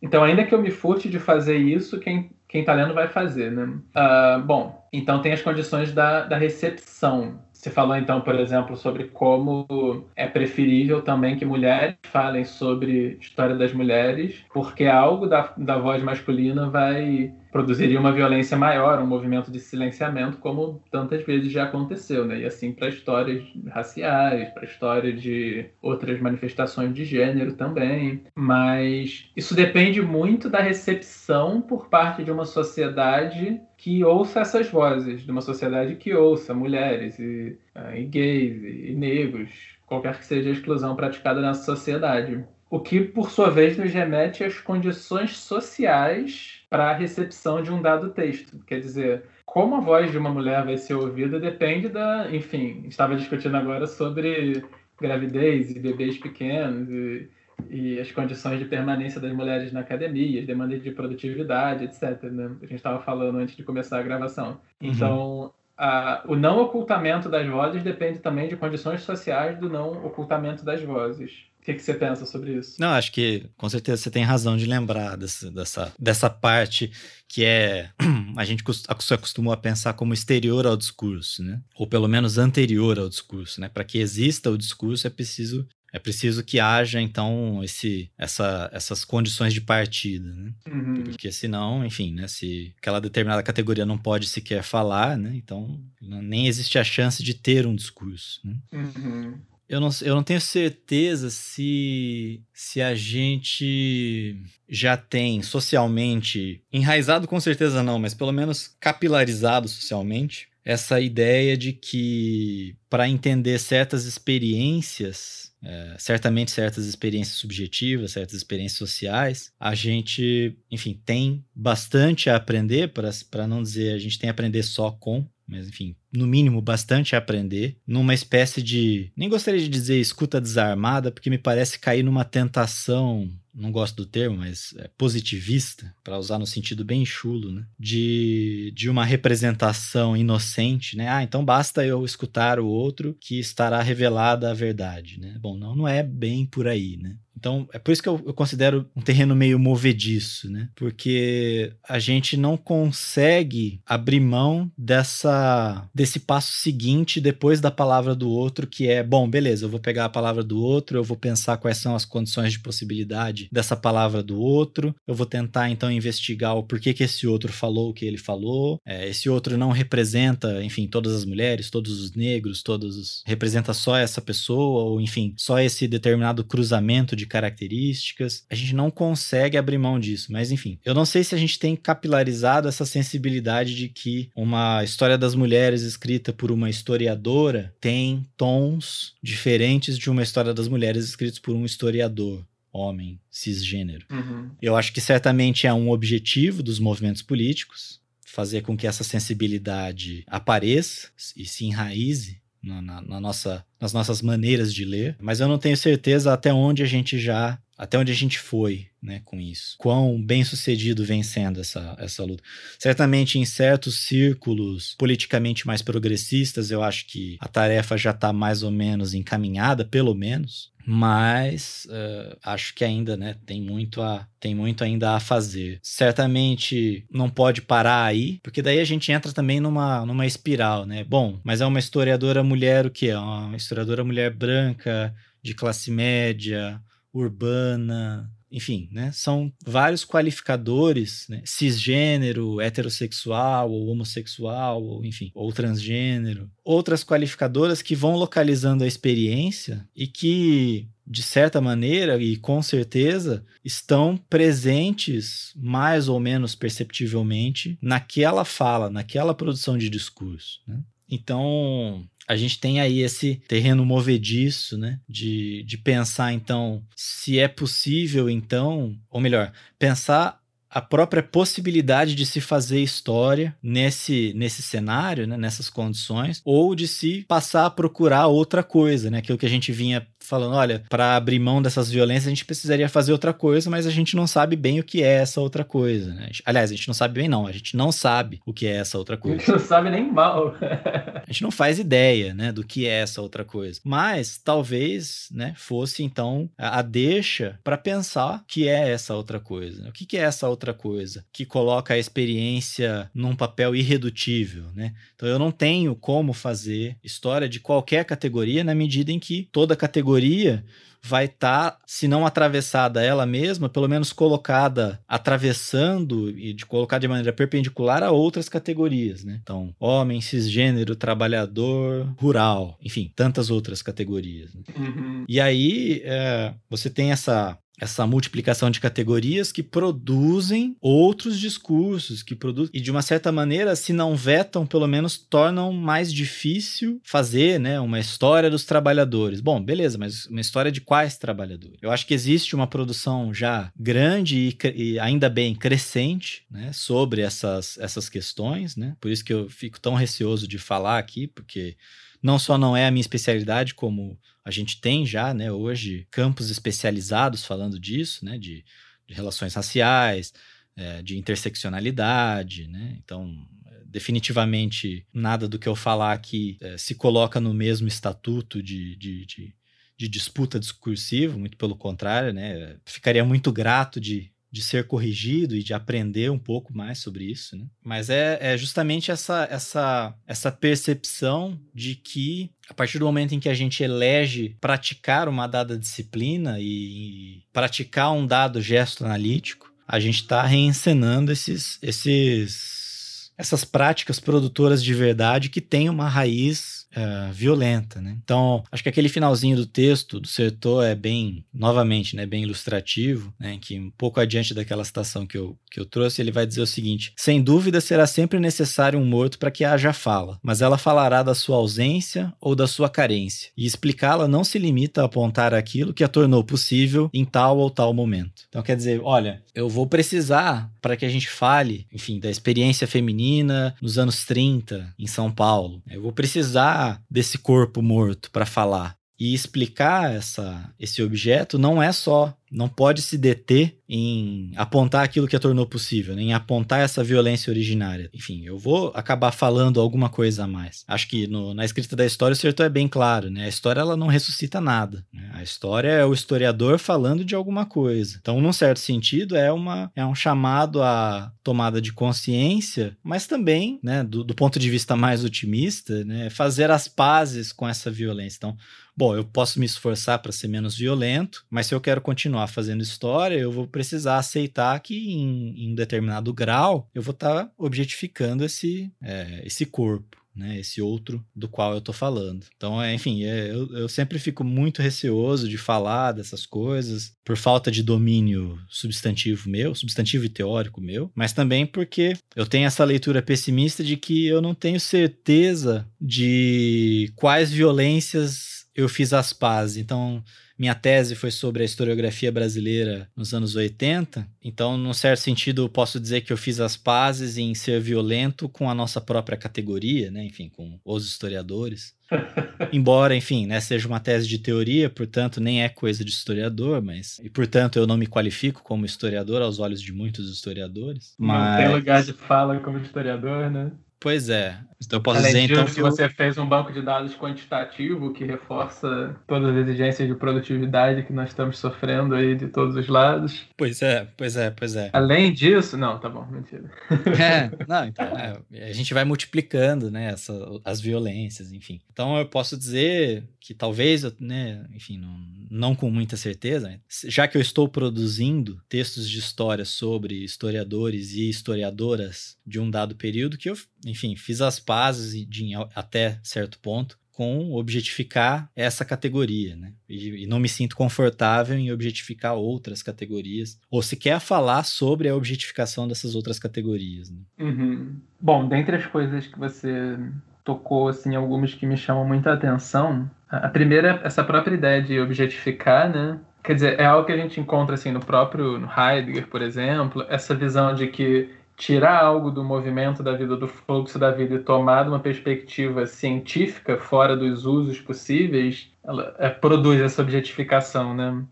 Então, ainda que eu me furte de fazer isso, quem quem está lendo vai fazer, né? Uh, bom, então tem as condições da, da recepção. Você falou então, por exemplo, sobre como é preferível também que mulheres falem sobre história das mulheres, porque algo da, da voz masculina vai produziria uma violência maior, um movimento de silenciamento, como tantas vezes já aconteceu, né? E assim para histórias raciais, para história de outras manifestações de gênero também. Mas isso depende muito da recepção por parte de uma sociedade que ouça essas vozes, de uma sociedade que ouça mulheres e, ah, e gays e negros, qualquer que seja a exclusão praticada nessa sociedade. O que, por sua vez, nos remete às condições sociais para a recepção de um dado texto. Quer dizer, como a voz de uma mulher vai ser ouvida depende da. Enfim, estava discutindo agora sobre gravidez e bebês pequenos e, e as condições de permanência das mulheres na academia, as demandas de produtividade, etc. Né? A gente estava falando antes de começar a gravação. Uhum. Então, a, o não ocultamento das vozes depende também de condições sociais do não ocultamento das vozes. O que, que, você pensa sobre isso? Não, acho que com certeza você tem razão de lembrar dessa, dessa, dessa parte que é a gente acostumou a pensar como exterior ao discurso, né? Ou pelo menos anterior ao discurso, né? Para que exista o discurso é preciso é preciso que haja então esse, essa, essas condições de partida, né? Uhum. Porque senão, enfim, né? Se aquela determinada categoria não pode sequer falar, né? Então nem existe a chance de ter um discurso. Né? Uhum. Eu não, eu não tenho certeza se, se a gente já tem socialmente, enraizado com certeza não, mas pelo menos capilarizado socialmente, essa ideia de que para entender certas experiências, é, certamente certas experiências subjetivas, certas experiências sociais, a gente, enfim, tem bastante a aprender, para não dizer a gente tem a aprender só com, mas enfim, no mínimo bastante a aprender, numa espécie de, nem gostaria de dizer escuta desarmada, porque me parece cair numa tentação, não gosto do termo, mas é positivista, para usar no sentido bem chulo, né? De, de uma representação inocente, né? Ah, então basta eu escutar o outro que estará revelada a verdade, né? Bom, não, não é bem por aí, né? Então, é por isso que eu, eu, considero um terreno meio movediço, né? Porque a gente não consegue abrir mão dessa desse passo seguinte depois da palavra do outro, que é, bom, beleza, eu vou pegar a palavra do outro, eu vou pensar quais são as condições de possibilidade dessa palavra do outro, eu vou tentar então investigar o porquê que esse outro falou o que ele falou. É, esse outro não representa, enfim, todas as mulheres, todos os negros, todos os representa só essa pessoa ou enfim, só esse determinado cruzamento de características. A gente não consegue abrir mão disso, mas enfim, eu não sei se a gente tem capilarizado essa sensibilidade de que uma história das mulheres escrita por uma historiadora tem tons diferentes de uma história das mulheres escrita por um historiador homem, cisgênero. Uhum. Eu acho que certamente é um objetivo dos movimentos políticos fazer com que essa sensibilidade apareça e se enraize na, na, na, nossa, nas nossas maneiras de ler, mas eu não tenho certeza até onde a gente já, até onde a gente foi, né, com isso. Quão bem sucedido vem sendo essa, essa luta. Certamente em certos círculos politicamente mais progressistas, eu acho que a tarefa já está mais ou menos encaminhada, pelo menos mas uh, acho que ainda né, tem, muito a, tem muito ainda a fazer. Certamente não pode parar aí, porque daí a gente entra também numa, numa espiral, né? Bom, mas é uma historiadora mulher o quê? É uma historiadora mulher branca, de classe média, urbana, enfim, né? São vários qualificadores, né? cisgênero, heterossexual, ou homossexual, ou enfim, ou transgênero. Outras qualificadoras que vão localizando a experiência e que, de certa maneira e com certeza, estão presentes mais ou menos perceptivelmente naquela fala, naquela produção de discurso. Né? Então, a gente tem aí esse terreno movediço, né? De, de pensar, então, se é possível, então, ou melhor, pensar a própria possibilidade de se fazer história nesse, nesse cenário, né, nessas condições, ou de se passar a procurar outra coisa, né, aquilo que a gente vinha falando, olha, para abrir mão dessas violências a gente precisaria fazer outra coisa, mas a gente não sabe bem o que é essa outra coisa, né? Aliás, a gente não sabe bem não, a gente não sabe o que é essa outra coisa. A gente não sabe nem mal. a gente não faz ideia, né, do que é essa outra coisa. Mas talvez, né, fosse então a, deixa para pensar que é essa outra coisa. O que, que é essa outra coisa que coloca a experiência num papel irredutível, né? Então eu não tenho como fazer história de qualquer categoria na medida em que toda categoria categoria vai estar, tá, se não atravessada ela mesma, pelo menos colocada, atravessando e de colocar de maneira perpendicular a outras categorias, né? Então, homem, cisgênero, trabalhador, rural, enfim, tantas outras categorias. Né? Uhum. E aí, é, você tem essa essa multiplicação de categorias que produzem outros discursos, que produzem e de uma certa maneira, se não vetam, pelo menos tornam mais difícil fazer, né, uma história dos trabalhadores. Bom, beleza, mas uma história de quais trabalhadores? Eu acho que existe uma produção já grande e, e ainda bem crescente, né, sobre essas essas questões, né? Por isso que eu fico tão receoso de falar aqui, porque não só não é a minha especialidade, como a gente tem já, né, hoje, campos especializados falando disso, né, de, de relações raciais, é, de interseccionalidade, né? Então, definitivamente, nada do que eu falar aqui é, se coloca no mesmo estatuto de, de, de, de disputa discursiva, muito pelo contrário, né? Ficaria muito grato de de ser corrigido e de aprender um pouco mais sobre isso, né? Mas é, é justamente essa, essa, essa percepção de que a partir do momento em que a gente elege praticar uma dada disciplina e, praticar um dado gesto analítico, a gente está reencenando esses, esses, essas práticas produtoras de verdade que têm uma raiz uh, violenta, né? Então, acho que aquele finalzinho do texto do Sertor é bem, novamente, né, bem ilustrativo, né, que um pouco adiante daquela citação que eu, que eu trouxe, ele vai dizer o seguinte: sem dúvida será sempre necessário um morto para que haja fala, mas ela falará da sua ausência ou da sua carência, e explicá-la não se limita a apontar aquilo que a tornou possível em tal ou tal momento. Então, quer dizer, olha, eu vou precisar para que a gente fale, enfim, da experiência feminina nos anos 30 em São Paulo. Eu vou precisar desse corpo morto para falar. E explicar essa, esse objeto não é só não pode se deter em apontar aquilo que a tornou possível, né? em apontar essa violência originária. Enfim, eu vou acabar falando alguma coisa a mais. Acho que no, na escrita da história o Sertor é bem claro, né? A história ela não ressuscita nada. Né? A história é o historiador falando de alguma coisa. Então, num certo sentido, é, uma, é um chamado à tomada de consciência, mas também, né, do, do ponto de vista mais otimista, né, fazer as pazes com essa violência. Então, bom, eu posso me esforçar para ser menos violento, mas se eu quero continuar fazendo história, eu vou precisar aceitar que em, em determinado grau eu vou estar tá objetificando esse, é, esse corpo né, esse outro do qual eu tô falando. Então, é, enfim, é, eu, eu sempre fico muito receoso de falar dessas coisas por falta de domínio substantivo meu, substantivo e teórico meu, mas também porque eu tenho essa leitura pessimista de que eu não tenho certeza de quais violências eu fiz as pazes. Então, minha tese foi sobre a historiografia brasileira nos anos 80, então, num certo sentido, eu posso dizer que eu fiz as pazes em ser violento com a nossa própria categoria, né? Enfim, com os historiadores. Embora, enfim, né, seja uma tese de teoria, portanto, nem é coisa de historiador, mas. E, portanto, eu não me qualifico como historiador aos olhos de muitos historiadores. Mas... Não tem lugar de fala como historiador, né? Pois é. Então eu posso Além dizer disso, então que você eu... fez um banco de dados quantitativo que reforça todas as exigências de produtividade que nós estamos sofrendo aí de todos os lados. Pois é, pois é, pois é. Além disso, não, tá bom, mentira. É, não, então é, a gente vai multiplicando, né, essa, as violências, enfim. Então eu posso dizer que talvez, né, enfim, não, não com muita certeza, já que eu estou produzindo textos de história sobre historiadores e historiadoras de um dado período, que eu, enfim, fiz as pazes de, até certo ponto com objetificar essa categoria, né? E, e, não me sinto confortável em objetificar outras categorias, ou sequer falar sobre a objetificação dessas outras categorias. Né? Uhum. Bom, dentre as coisas que você tocou, assim, algumas que me chamam muita atenção, a primeira, essa própria ideia de objetificar, né? Quer dizer, é algo que a gente encontra, assim, no próprio no Heidegger, por exemplo, essa visão de que tirar algo do movimento da vida, do fluxo da vida e tomar uma perspectiva científica fora dos usos possíveis, ela é, produz essa objetificação, né?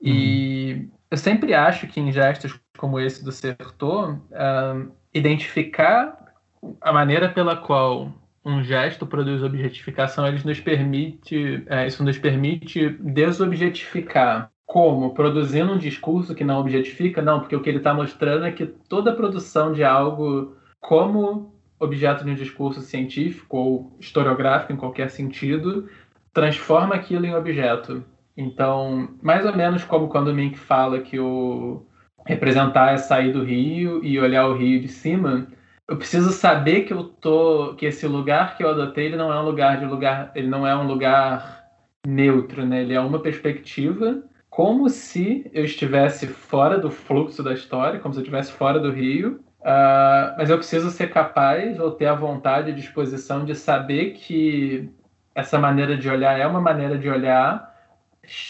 E uhum. eu sempre acho que em gestos como esse do Sertor, uh, identificar a maneira pela qual um gesto produz objetificação, ele nos permite, é, isso nos permite desobjetificar como? Produzindo um discurso que não objetifica? Não, porque o que ele está mostrando é que toda produção de algo como objeto de um discurso científico ou historiográfico, em qualquer sentido, transforma aquilo em objeto. Então, mais ou menos como quando o Mink fala que o representar é sair do rio e olhar o rio de cima, eu preciso saber que eu tô que esse lugar que eu adotei ele não é um lugar de lugar, ele não é um lugar neutro, né? Ele é uma perspectiva como se eu estivesse fora do fluxo da história, como se eu estivesse fora do rio. Uh, mas eu preciso ser capaz ou ter a vontade e disposição de saber que essa maneira de olhar é uma maneira de olhar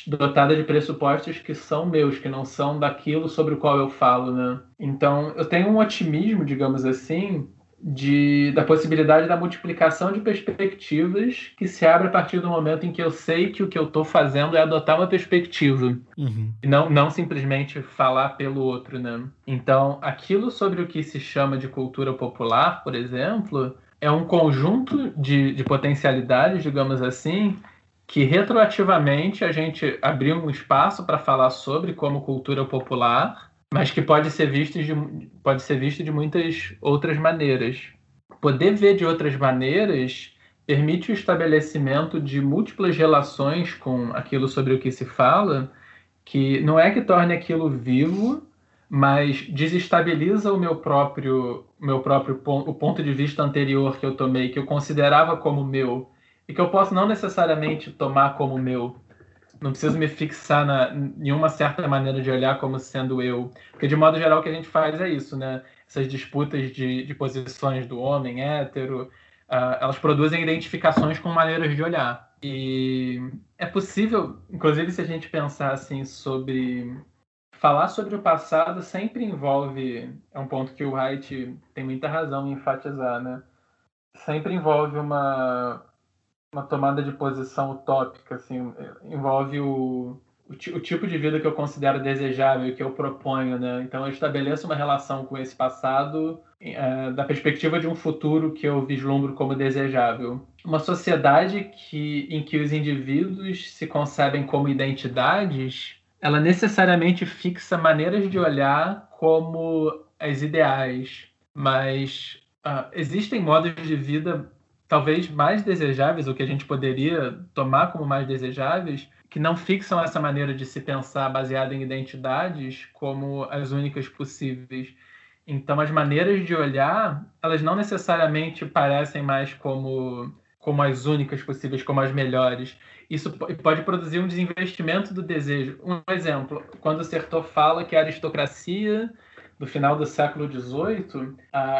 dotada de pressupostos que são meus, que não são daquilo sobre o qual eu falo, né? Então, eu tenho um otimismo, digamos assim, de, da possibilidade da multiplicação de perspectivas que se abre a partir do momento em que eu sei que o que eu estou fazendo é adotar uma perspectiva uhum. e não, não simplesmente falar pelo outro, né? Então, aquilo sobre o que se chama de cultura popular, por exemplo, é um conjunto de, de potencialidades, digamos assim, que retroativamente a gente abriu um espaço para falar sobre como cultura popular mas que pode ser visto de, pode ser visto de muitas outras maneiras. Poder ver de outras maneiras permite o estabelecimento de múltiplas relações com aquilo sobre o que se fala, que não é que torne aquilo vivo, mas desestabiliza o meu próprio meu próprio ponto, o ponto de vista anterior que eu tomei, que eu considerava como meu, e que eu posso não necessariamente tomar como meu, não preciso me fixar na, em uma certa maneira de olhar como sendo eu. Porque, de modo geral, o que a gente faz é isso, né? Essas disputas de, de posições do homem hétero, uh, elas produzem identificações com maneiras de olhar. E é possível, inclusive, se a gente pensar assim sobre. Falar sobre o passado sempre envolve. É um ponto que o Wright tem muita razão em enfatizar, né? Sempre envolve uma uma tomada de posição utópica, assim, envolve o, o, o, tipo de vida que eu considero desejável que eu proponho, né? Então eu estabeleço uma relação com esse passado é, da perspectiva de um futuro que eu vislumbro como desejável. Uma sociedade que, em que os indivíduos se concebem como identidades, ela necessariamente fixa maneiras de olhar como as ideais, mas uh, existem modos de vida talvez mais desejáveis, ou que a gente poderia tomar como mais desejáveis, que não fixam essa maneira de se pensar baseada em identidades como as únicas possíveis. Então, as maneiras de olhar, elas não necessariamente parecem mais como, como as únicas possíveis, como as melhores. Isso pode produzir um desinvestimento do desejo. Um exemplo, quando o Sertor fala que a aristocracia do final do século XVIII,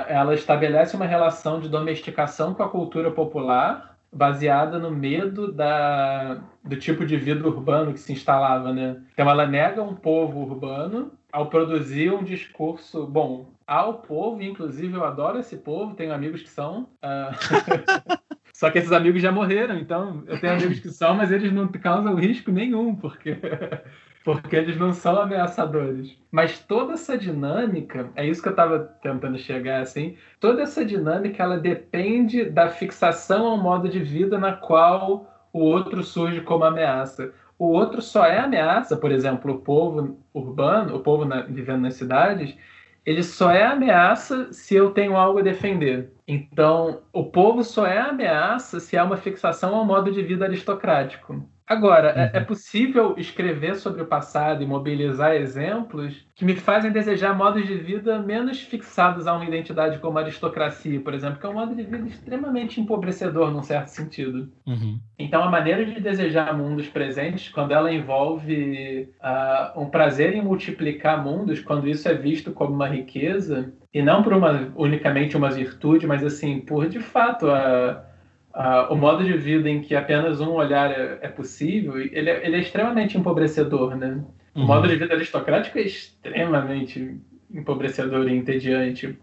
ela estabelece uma relação de domesticação com a cultura popular baseada no medo da, do tipo de vida urbano que se instalava, né? Então ela nega um povo urbano ao produzir um discurso, bom, ao povo, inclusive eu adoro esse povo, tenho amigos que são, uh... só que esses amigos já morreram, então eu tenho amigos que são, mas eles não causam risco nenhum, porque porque eles não são ameaçadores. Mas toda essa dinâmica, é isso que eu estava tentando chegar assim, toda essa dinâmica ela depende da fixação ao modo de vida na qual o outro surge como ameaça. O outro só é ameaça, por exemplo, o povo urbano, o povo na, vivendo nas cidades, ele só é ameaça se eu tenho algo a defender. Então, o povo só é ameaça se há uma fixação ao modo de vida aristocrático. Agora, é, uhum. é, possível escrever sobre o passado e mobilizar exemplos que me fazem desejar modos de vida menos fixados a uma identidade como a aristocracia, por exemplo, que é um modo de vida extremamente empobrecedor num certo sentido. Uhum. Então, a maneira de desejar mundos presentes, quando ela envolve uh, um prazer em multiplicar mundos, quando isso é visto como uma riqueza, e não por uma, unicamente uma virtude, mas assim, por de fato a Uh, o modo de vida em que apenas um olhar é, é possível, ele é, ele é, extremamente empobrecedor, né? O uhum. modo de vida aristocrático é extremamente empobrecedor e entediante.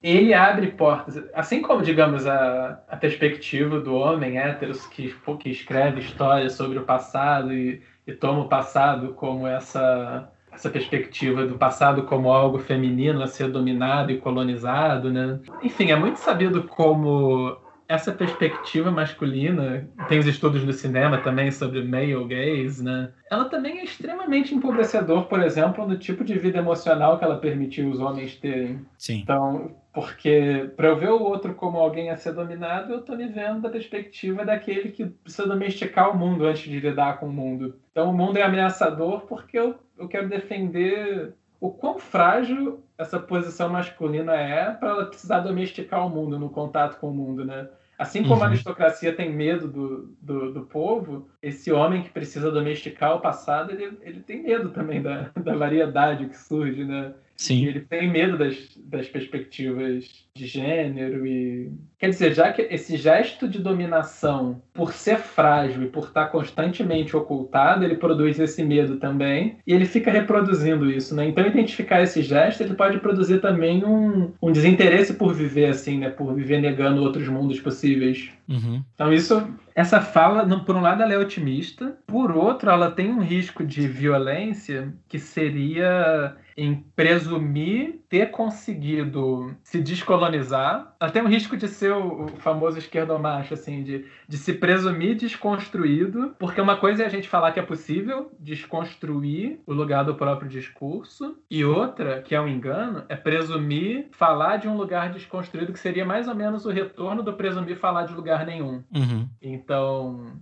Ele abre portas, assim como, digamos, a, a perspectiva do homem hétero que, que escreve histórias sobre o passado e, e toma o passado como essa essa perspectiva do passado como algo feminino a ser dominado e colonizado, né? Enfim, é muito sabido como essa perspectiva masculina, tem os estudos do cinema também sobre male gaze, né? Ela também é extremamente empobrecedor, por exemplo, no tipo de vida emocional que ela permitiu os homens terem. Sim. Então, porque para eu ver o outro como alguém a ser dominado, eu tô me vendo da perspectiva daquele que precisa domesticar o mundo antes de lidar com o mundo. Então, o mundo é ameaçador porque eu, eu quero defender o quão frágil essa posição masculina é para ela precisar domesticar o mundo no contato com o mundo, né? Assim como uhum. a aristocracia tem medo do, do, do, povo, esse homem que precisa domesticar o passado, ele, ele tem medo também da, da variedade que surge, né? Sim. E ele tem medo das, das perspectivas de gênero e. Quer dizer, já que esse gesto de dominação, por ser frágil e por estar constantemente ocultado, ele produz esse medo também. E ele fica reproduzindo isso, né? Então, identificar esse gesto, ele pode produzir também um, um desinteresse por viver assim, né? Por viver negando outros mundos possíveis. Uhum. Então, isso essa fala, por um lado, ela é otimista, por outro, ela tem um risco de violência que seria em presumir ter conseguido se descolonizar. Ela tem um risco de ser o, famoso esquerdomacho, assim, de, de se presumir desconstruído, porque uma coisa é a gente falar que é possível desconstruir o lugar do próprio discurso, e outra, que é um engano, é presumir falar de um lugar desconstruído, que seria mais ou menos o retorno do presumir falar de lugar nenhum. Uhum. Então,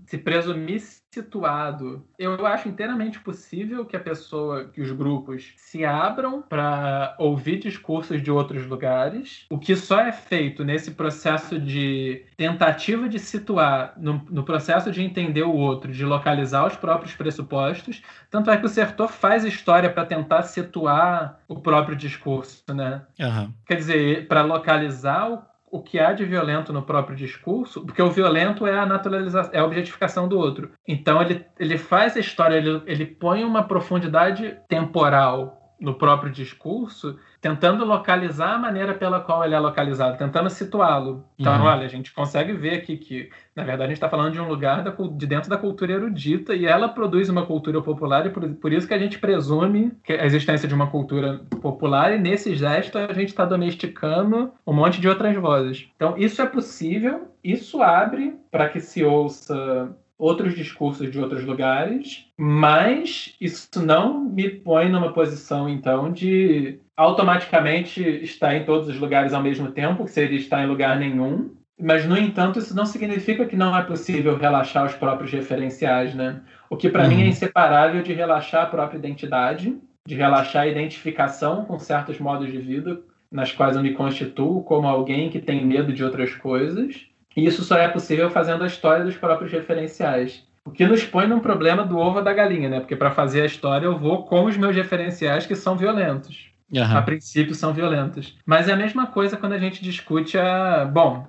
se presumir situado, eu acho inteiramente possível que a pessoa, que os grupos se abram para ouvir discursos de outros lugares. O que só é feito nesse processo de tentativa de situar, no, no processo de entender o outro, de localizar os próprios pressupostos. Tanto é que o Sertor faz história para tentar situar o próprio discurso, né? Uhum. Quer dizer, para localizar o o que há de violento no próprio discurso, porque o violento é a naturalização, é a objetificação do outro. Então ele, ele faz a história, ele, ele põe uma profundidade temporal no próprio discurso, tentando localizar a maneira pela qual ele é localizado, tentando situá-lo. Então, uhum. olha, a gente consegue ver aqui que, na verdade, a gente está falando de um lugar da, de dentro da cultura erudita e ela produz uma cultura popular e por, por, isso que a gente presume que a existência de uma cultura popular e nesse gesto a gente está domesticando um monte de outras vozes. Então, isso é possível, isso abre para que se ouça outros discursos de outros lugares, mas isso não me põe numa posição, então, de automaticamente estar em todos os lugares ao mesmo tempo, que seria estar em lugar nenhum. Mas, no entanto, isso não significa que não é possível relaxar os próprios referenciais, né? O que, para uhum. mim, é uhum. inseparável de relaxar a própria identidade, de relaxar a identificação com certos modos de vida, nas quais eu me constituo como alguém que tem medo de outras coisas, e isso só é possível fazendo a história dos próprios referenciais. O que nos põe num problema do ovo da galinha, né? Porque para fazer a história eu vou com os meus referenciais que são violentos. Uhum. A princípio são violentos. Mas é a mesma coisa quando a gente discute a. Bom,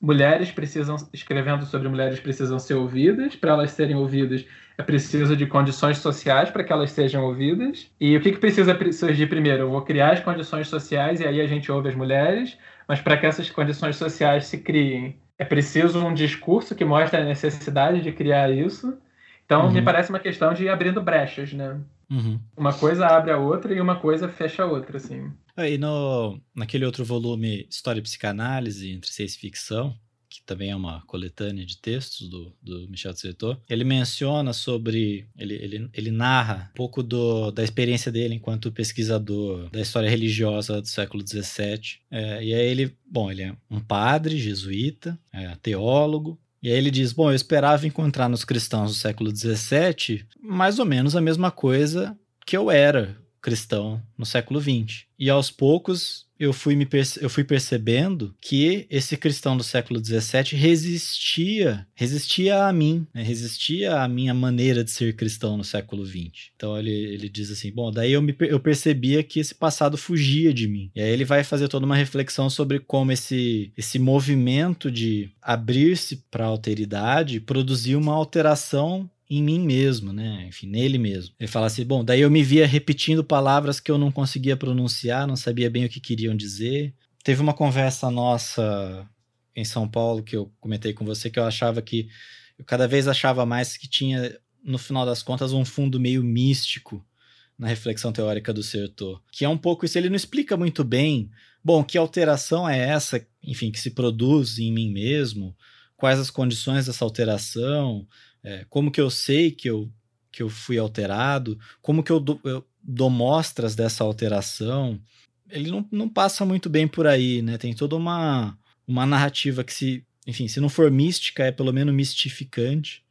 mulheres precisam. Escrevendo sobre mulheres precisam ser ouvidas. Para elas serem ouvidas, é preciso de condições sociais para que elas sejam ouvidas. E o que, que precisa surgir primeiro? Eu vou criar as condições sociais e aí a gente ouve as mulheres. Mas para que essas condições sociais se criem é preciso um discurso que mostre a necessidade de criar isso. Então, uhum. me parece uma questão de ir abrindo brechas, né? Uhum. Uma coisa abre a outra e uma coisa fecha a outra, assim. Aí, no, naquele outro volume, História e Psicanálise, entre ciência e ficção, que também é uma coletânea de textos do, do Michel Tsetor, ele menciona sobre, ele, ele, ele narra um pouco do, da experiência dele enquanto pesquisador da história religiosa do século XVII. É, e aí ele, bom, ele é um padre jesuíta, é, teólogo, e aí ele diz: Bom, eu esperava encontrar nos cristãos do século XVII mais ou menos a mesma coisa que eu era cristão no século XX. E aos poucos eu fui, me eu fui percebendo que esse cristão do século XVII resistia, resistia a mim, né? resistia à minha maneira de ser cristão no século XX. Então ele, ele diz assim: bom, daí eu, me, eu percebia que esse passado fugia de mim. E aí ele vai fazer toda uma reflexão sobre como esse, esse movimento de abrir-se para a alteridade produziu uma alteração em mim mesmo, né? Enfim, nele mesmo. Ele fala assim: bom, daí eu me via repetindo palavras que eu não conseguia pronunciar, não sabia bem o que queriam dizer. Teve uma conversa nossa em São Paulo que eu comentei com você que eu achava que eu cada vez achava mais que tinha, no final das contas, um fundo meio místico na reflexão teórica do Sertor, que é um pouco isso. Ele não explica muito bem, bom, que alteração é essa, enfim, que se produz em mim mesmo, quais as condições dessa alteração, é, como que eu sei que eu, que eu fui alterado? Como que eu, do, eu dou mostras dessa alteração? Ele não, não passa muito bem por aí, né? Tem toda uma, uma narrativa que se, enfim, se não for mística, é pelo menos mistificante.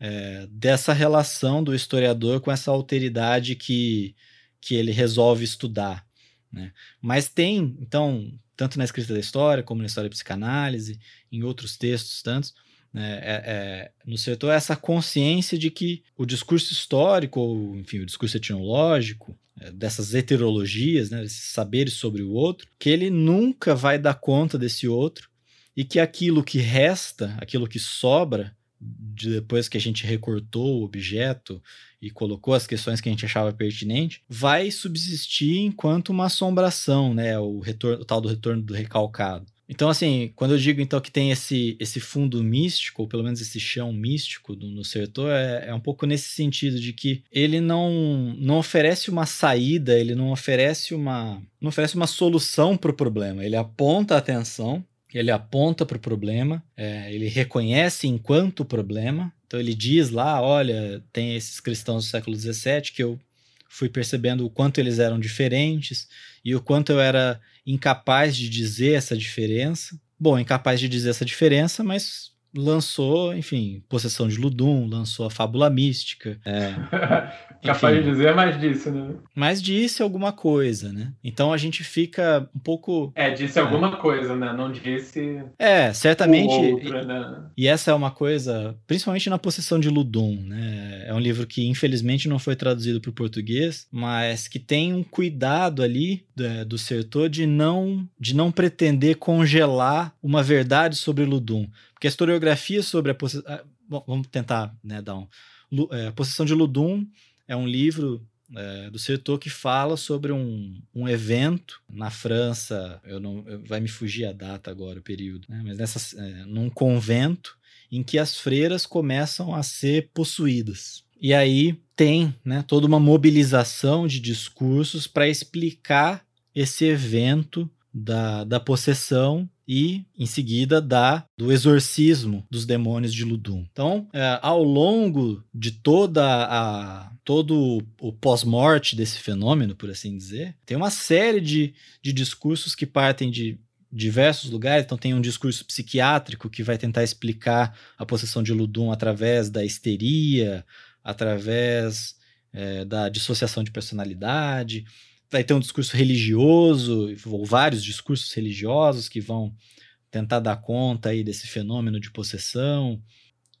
É, dessa relação do historiador com essa alteridade que, que ele resolve estudar. Né? Mas tem, então, tanto na escrita da história, como na história da psicanálise, em outros textos tantos, né, é, é, no setor essa consciência de que o discurso histórico, ou enfim, o discurso etnológico, é, dessas heterologias, né, esses saberes sobre o outro, que ele nunca vai dar conta desse outro e que aquilo que resta, aquilo que sobra, depois que a gente recortou o objeto e colocou as questões que a gente achava pertinente, vai subsistir enquanto uma assombração, né, o, retorno, o tal do retorno do recalcado. Então, assim, quando eu digo então que tem esse, esse fundo místico, ou pelo menos esse chão místico do, no setor, é, é um pouco nesse sentido de que ele não, não oferece uma saída, ele não oferece uma, não oferece uma solução para o problema. Ele aponta a atenção, ele aponta para o problema, é, ele reconhece enquanto problema. Então ele diz lá, olha, tem esses cristãos do século XVII que eu fui percebendo o quanto eles eram diferentes e o quanto eu era incapaz de dizer essa diferença. Bom, incapaz de dizer essa diferença, mas lançou, enfim, Possessão de Ludum, lançou a Fábula Mística. É, Capaz de dizer mais disso, né? Mas disse alguma coisa, né? Então a gente fica um pouco. É, disse é. alguma coisa, né? Não disse. É, certamente. Outra, né? E essa é uma coisa, principalmente na Possessão de Ludum, né? É um livro que infelizmente não foi traduzido para o português, mas que tem um cuidado ali do, é, do Sertor de não, de não pretender congelar uma verdade sobre Ludum. Porque a historiografia sobre a possessão. Ah, vamos tentar né, dar um. É, a possessão de Ludum é um livro é, do Sertor que fala sobre um, um evento na França, eu não, vai me fugir a data agora, o período, né? mas nessa, é, num convento em que as freiras começam a ser possuídas. E aí tem né, toda uma mobilização de discursos para explicar esse evento da, da possessão e, em seguida, da do exorcismo dos demônios de Ludum. Então, é, ao longo de toda a todo o pós-morte desse fenômeno, por assim dizer, tem uma série de, de discursos que partem de diversos lugares. Então, tem um discurso psiquiátrico que vai tentar explicar a possessão de Ludum através da histeria, através é, da dissociação de personalidade vai ter um discurso religioso, ou vários discursos religiosos que vão tentar dar conta aí desse fenômeno de possessão.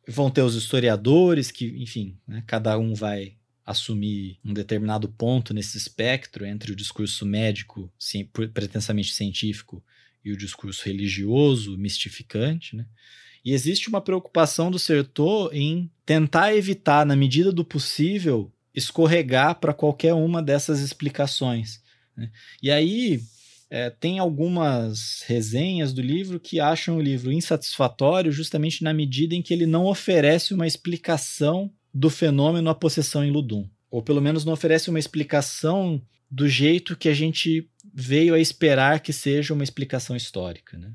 Vão ter os historiadores que, enfim, né, cada um vai assumir um determinado ponto nesse espectro entre o discurso médico, sim, pretensamente científico, e o discurso religioso, mistificante, né? E existe uma preocupação do Sertor em tentar evitar, na medida do possível, escorregar para qualquer uma dessas explicações. Né? E aí é, tem algumas resenhas do livro que acham o livro insatisfatório justamente na medida em que ele não oferece uma explicação do fenômeno a possessão em Ludum. Ou pelo menos não oferece uma explicação do jeito que a gente veio a esperar que seja uma explicação histórica, né?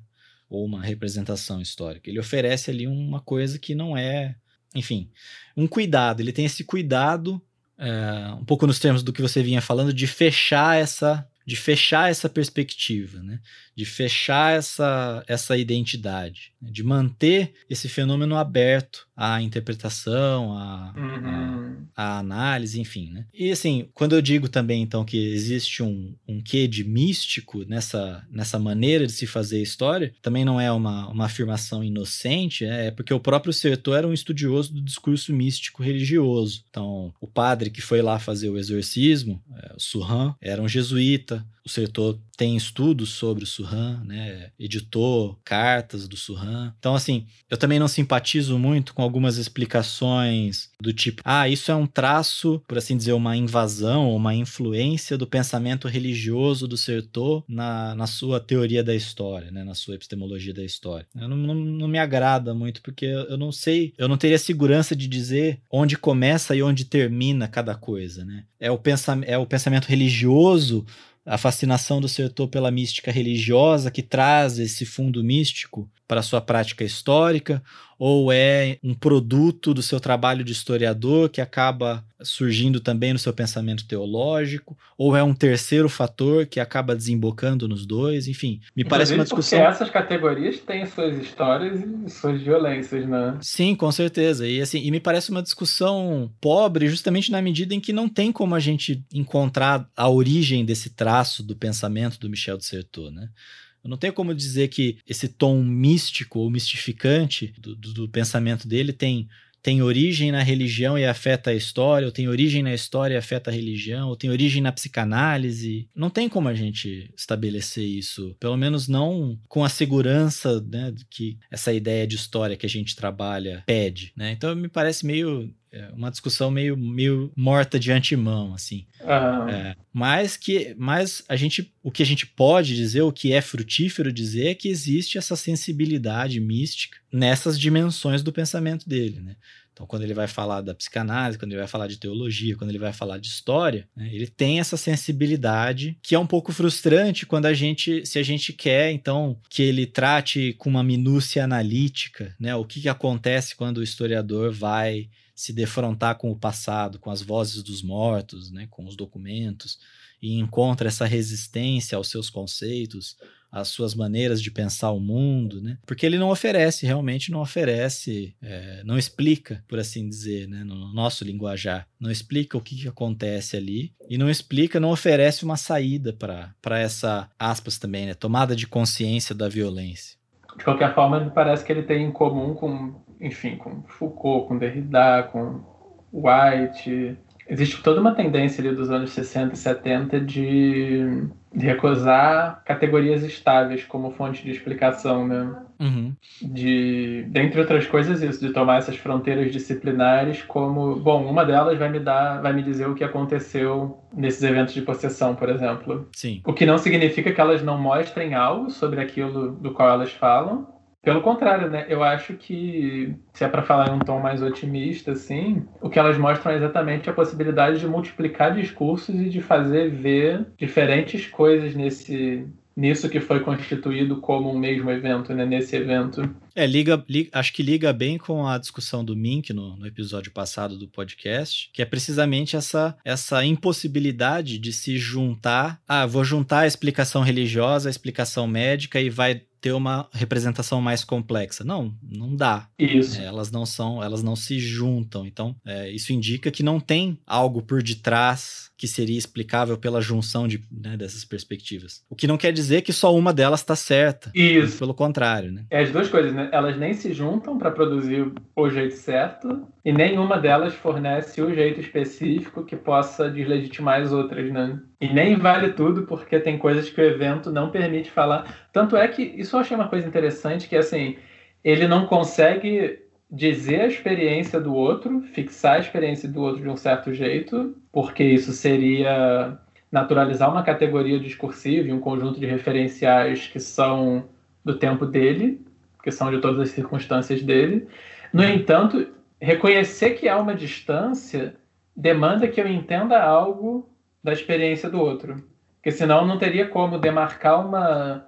ou uma representação histórica. Ele oferece ali uma coisa que não é, enfim, um cuidado. Ele tem esse cuidado é, um pouco nos termos do que você vinha falando, de fechar essa de fechar essa perspectiva, né? de fechar essa, essa identidade, né? de manter esse fenômeno aberto à interpretação, à, uhum. à, à, análise, enfim. Né? E assim, quando eu digo também então que existe um, um quê de místico nessa, nessa maneira de se fazer história, também não é uma, uma afirmação inocente, é porque o próprio Sertor era um estudioso do discurso místico religioso. Então, o padre que foi lá fazer o exorcismo, é, o Surran, era um jesuíta, o Sertor tem estudos sobre o Surran, né? Editou cartas do Surran. Então, assim, eu também não simpatizo muito com algumas explicações do tipo, ah, isso é um traço, por assim dizer, uma invasão uma influência do pensamento religioso do Sertor na, na sua teoria da história, né? Na sua epistemologia da história. Não, não, não me agrada muito, porque eu não sei, eu não teria segurança de dizer onde começa e onde termina cada coisa, né? É o, pensa, é o pensamento religioso a fascinação do setor pela mística religiosa que traz esse fundo místico para a sua prática histórica, ou é um produto do seu trabalho de historiador que acaba surgindo também no seu pensamento teológico, ou é um terceiro fator que acaba desembocando nos dois, enfim, me parece uma discussão. Porque essas categorias têm suas histórias e suas violências, né? Sim, com certeza. E assim, e me parece uma discussão pobre, justamente na medida em que não tem como a gente encontrar a origem desse traço do pensamento do Michel de Certeau, né? Eu não tenho como dizer que esse tom místico ou mistificante do, do, do pensamento dele tem tem origem na religião e afeta a história, ou tem origem na história e afeta a religião, ou tem origem na psicanálise. Não tem como a gente estabelecer isso, pelo menos não com a segurança né, que essa ideia de história que a gente trabalha pede. Né? Então me parece meio uma discussão meio, meio morta de antemão, assim. Uhum. É, mas que, mas a gente, o que a gente pode dizer, o que é frutífero dizer, é que existe essa sensibilidade mística nessas dimensões do pensamento dele, né? Então, quando ele vai falar da psicanálise, quando ele vai falar de teologia, quando ele vai falar de história, né, ele tem essa sensibilidade que é um pouco frustrante quando a gente, se a gente quer, então, que ele trate com uma minúcia analítica, né? O que, que acontece quando o historiador vai se defrontar com o passado, com as vozes dos mortos, né, com os documentos, e encontra essa resistência aos seus conceitos, às suas maneiras de pensar o mundo, né? Porque ele não oferece, realmente não oferece, é, não explica, por assim dizer, né, no nosso linguajar, não explica o que, que acontece ali e não explica, não oferece uma saída para essa, aspas também, né, tomada de consciência da violência. De qualquer forma, me parece que ele tem em comum com enfim, com Foucault, com Derrida, com White, existe toda uma tendência ali dos anos 60 e 70 de, recusar categorias estáveis como fonte de explicação, né? Uhum. De, dentre outras coisas, isso, de tomar essas fronteiras disciplinares como, bom, uma delas vai me dar, vai me dizer o que aconteceu nesses eventos de possessão, por exemplo. Sim. O que não significa que elas não mostrem algo sobre aquilo do qual elas falam, pelo contrário, né? Eu acho que, se é para falar em um tom mais otimista, assim, o que elas mostram é exatamente a possibilidade de multiplicar discursos e de fazer ver diferentes coisas nesse nisso que foi constituído como um mesmo evento, né? Nesse evento. É, liga, acho que liga bem com a discussão do Mink no, no, episódio passado do podcast, que é precisamente essa, essa impossibilidade de se juntar. Ah, vou juntar a explicação religiosa, a explicação médica e vai ter uma representação mais complexa. Não, não dá. Isso. É, elas não são, elas não se juntam. Então, é, isso indica que não tem algo por detrás que seria explicável pela junção de, né, dessas perspectivas. O que não quer dizer que só uma delas está certa. Isso. Pelo contrário, né? É as duas coisas, né? Elas nem se juntam para produzir o jeito certo e nenhuma delas fornece o jeito específico que possa deslegitimar as outras, né? E nem vale tudo porque tem coisas que o evento não permite falar. Tanto é que isso eu achei uma coisa interessante que assim, ele não consegue dizer a experiência do outro, fixar a experiência do outro de um certo jeito, porque isso seria naturalizar uma categoria discursiva e um conjunto de referenciais que são do tempo dele, que são de todas as circunstâncias dele. No entanto, reconhecer que há uma distância demanda que eu entenda algo da experiência do outro, porque senão não teria como demarcar uma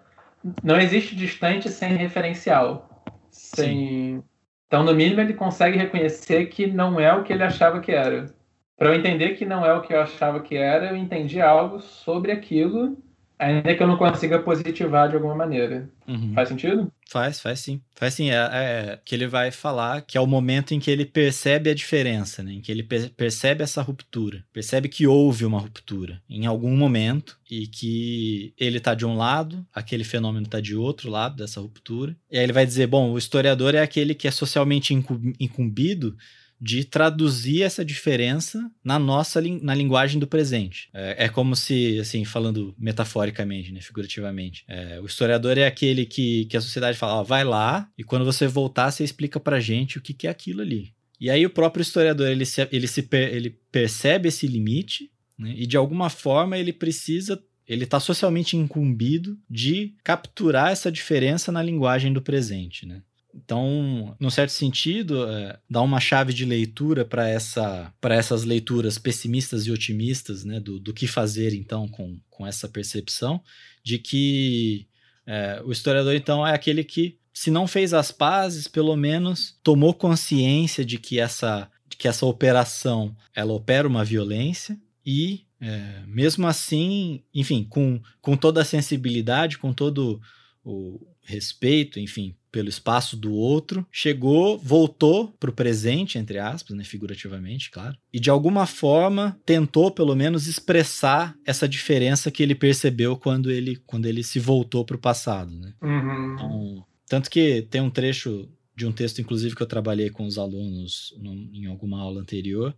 não existe distante sem referencial, sem Sim então, no mínimo, ele consegue reconhecer que não é o que ele achava que era. Para eu entender que não é o que eu achava que era, eu entendi algo sobre aquilo Ainda que eu não consiga positivar de alguma maneira. Uhum. Faz sentido? Faz, faz sim. Faz sim. É, é, que ele vai falar que é o momento em que ele percebe a diferença, né? Em que ele per percebe essa ruptura. Percebe que houve uma ruptura em algum momento e que ele tá de um lado, aquele fenômeno tá de outro lado dessa ruptura. E aí ele vai dizer: bom, o historiador é aquele que é socialmente incumbido de traduzir essa diferença na nossa na linguagem do presente. É, é como se, assim, falando metaforicamente, né, figurativamente, é, o historiador é aquele que, que a sociedade fala, vai lá e quando você voltar você explica pra gente o que, que é aquilo ali. E aí o próprio historiador ele se, ele se ele percebe esse limite né, e de alguma forma ele precisa ele está socialmente incumbido de capturar essa diferença na linguagem do presente, né? Então, num certo sentido, é, dá uma chave de leitura para essa, essas leituras pessimistas e otimistas, né, do, do que fazer então com, com essa percepção de que é, o historiador então é aquele que, se não fez as pazes, pelo menos tomou consciência de que essa, de que essa operação ela opera uma violência e é, mesmo assim, enfim, com, com toda a sensibilidade, com todo o respeito, enfim, pelo espaço do outro, chegou, voltou para o presente, entre aspas, né, figurativamente, claro, e de alguma forma tentou, pelo menos, expressar essa diferença que ele percebeu quando ele, quando ele se voltou para o passado. Né? Uhum. Então, tanto que tem um trecho de um texto, inclusive, que eu trabalhei com os alunos no, em alguma aula anterior,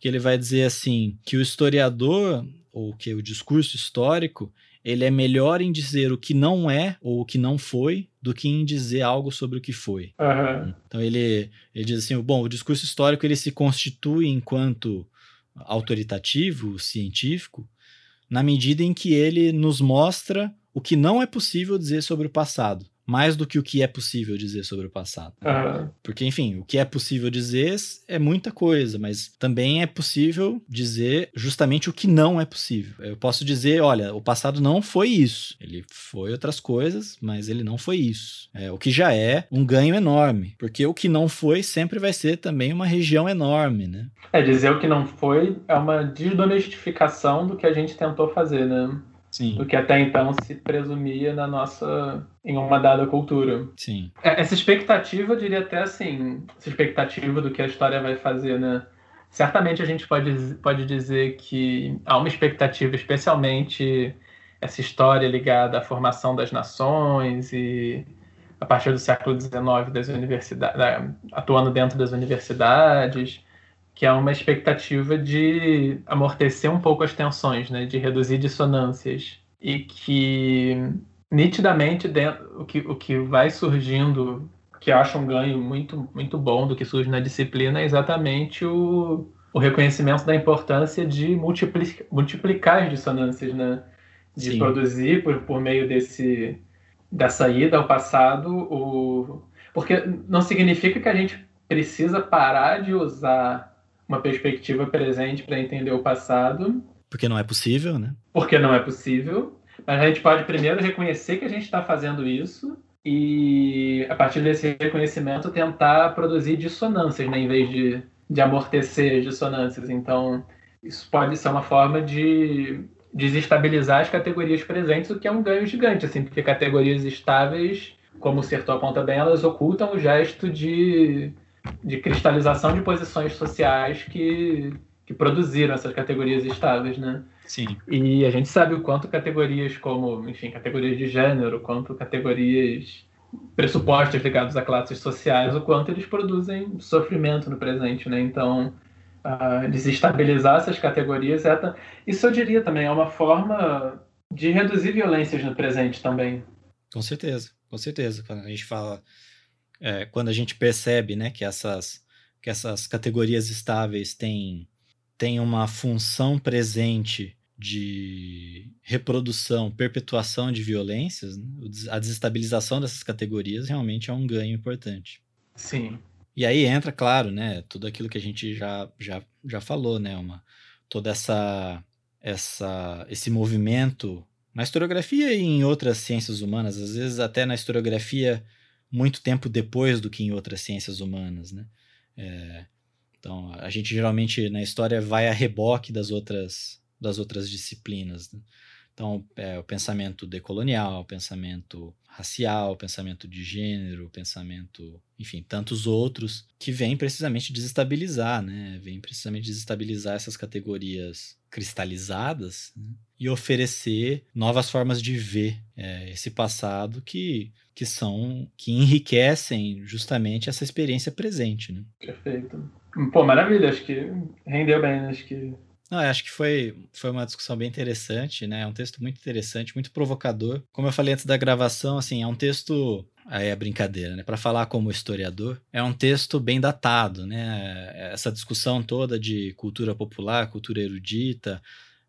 que ele vai dizer assim que o historiador ou que o discurso histórico ele é melhor em dizer o que não é ou o que não foi do que em dizer algo sobre o que foi. Uhum. Então ele, ele diz assim, bom, o discurso histórico ele se constitui enquanto autoritativo, científico, na medida em que ele nos mostra o que não é possível dizer sobre o passado mais do que o que é possível dizer sobre o passado. Uhum. Porque, enfim, o que é possível dizer é muita coisa, mas também é possível dizer justamente o que não é possível. Eu posso dizer, olha, o passado não foi isso. Ele foi outras coisas, mas ele não foi isso. É, o que já é um ganho enorme, porque o que não foi sempre vai ser também uma região enorme, né? É, dizer o que não foi é uma desdomestificação do que a gente tentou fazer, né? Sim. do que até então se presumia na nossa em uma dada cultura. Sim. É, essa expectativa, eu diria até assim, essa expectativa do que a história vai fazer, né? Certamente a gente pode, pode dizer que há uma expectativa, especialmente essa história ligada à formação das nações e a partir do século XIX das universidades, atuando dentro das universidades, que é uma expectativa de amortecer um pouco as tensões, né, de reduzir dissonâncias e que nitidamente dentro, o, que, o que vai surgindo, que eu acho um ganho muito, muito bom do que surge na disciplina, é exatamente o, o reconhecimento da importância de multiplicar, multiplicar as dissonâncias, né? de Sim. produzir por, por meio desse dessa ida ao passado o porque não significa que a gente precisa parar de usar uma perspectiva presente para entender o passado. Porque não é possível, né? Porque não é possível. Mas a gente pode primeiro reconhecer que a gente está fazendo isso e, a partir desse reconhecimento, tentar produzir dissonâncias, né? em vez de, de amortecer as dissonâncias. Então, isso pode ser uma forma de desestabilizar as categorias presentes, o que é um ganho gigante, assim, porque categorias estáveis, como o Sertor aponta bem, elas ocultam o gesto de de cristalização de posições sociais que, que produziram essas categorias estáveis, né? Sim. E a gente sabe o quanto categorias como, enfim, categorias de gênero, quanto categorias pressupostas ligados a classes sociais, o quanto eles produzem sofrimento no presente, né? Então, uh, desestabilizar essas categorias é isso eu diria também é uma forma de reduzir violências no presente também. Com certeza, com certeza. Quando a gente fala é, quando a gente percebe né, que, essas, que essas categorias estáveis têm, têm uma função presente de reprodução, perpetuação de violências, né, a desestabilização dessas categorias realmente é um ganho importante. Sim. E aí entra, claro, né, tudo aquilo que a gente já, já, já falou, né, uma, toda essa, essa esse movimento na historiografia e em outras ciências humanas, às vezes até na historiografia muito tempo depois do que em outras ciências humanas, né? É, então, a gente geralmente na história vai a reboque das outras, das outras disciplinas. Né? Então, é, o pensamento decolonial, o pensamento racial, pensamento de gênero, pensamento, enfim, tantos outros que vêm precisamente desestabilizar, né? Vêm precisamente desestabilizar essas categorias cristalizadas né? e oferecer novas formas de ver é, esse passado que que são que enriquecem justamente essa experiência presente, né? Perfeito. Pô, maravilha, acho que rendeu bem, acho que não, acho que foi, foi uma discussão bem interessante, né? É um texto muito interessante, muito provocador. Como eu falei antes da gravação, assim, é um texto aí é brincadeira, né? Para falar como historiador, é um texto bem datado, né? Essa discussão toda de cultura popular, cultura erudita,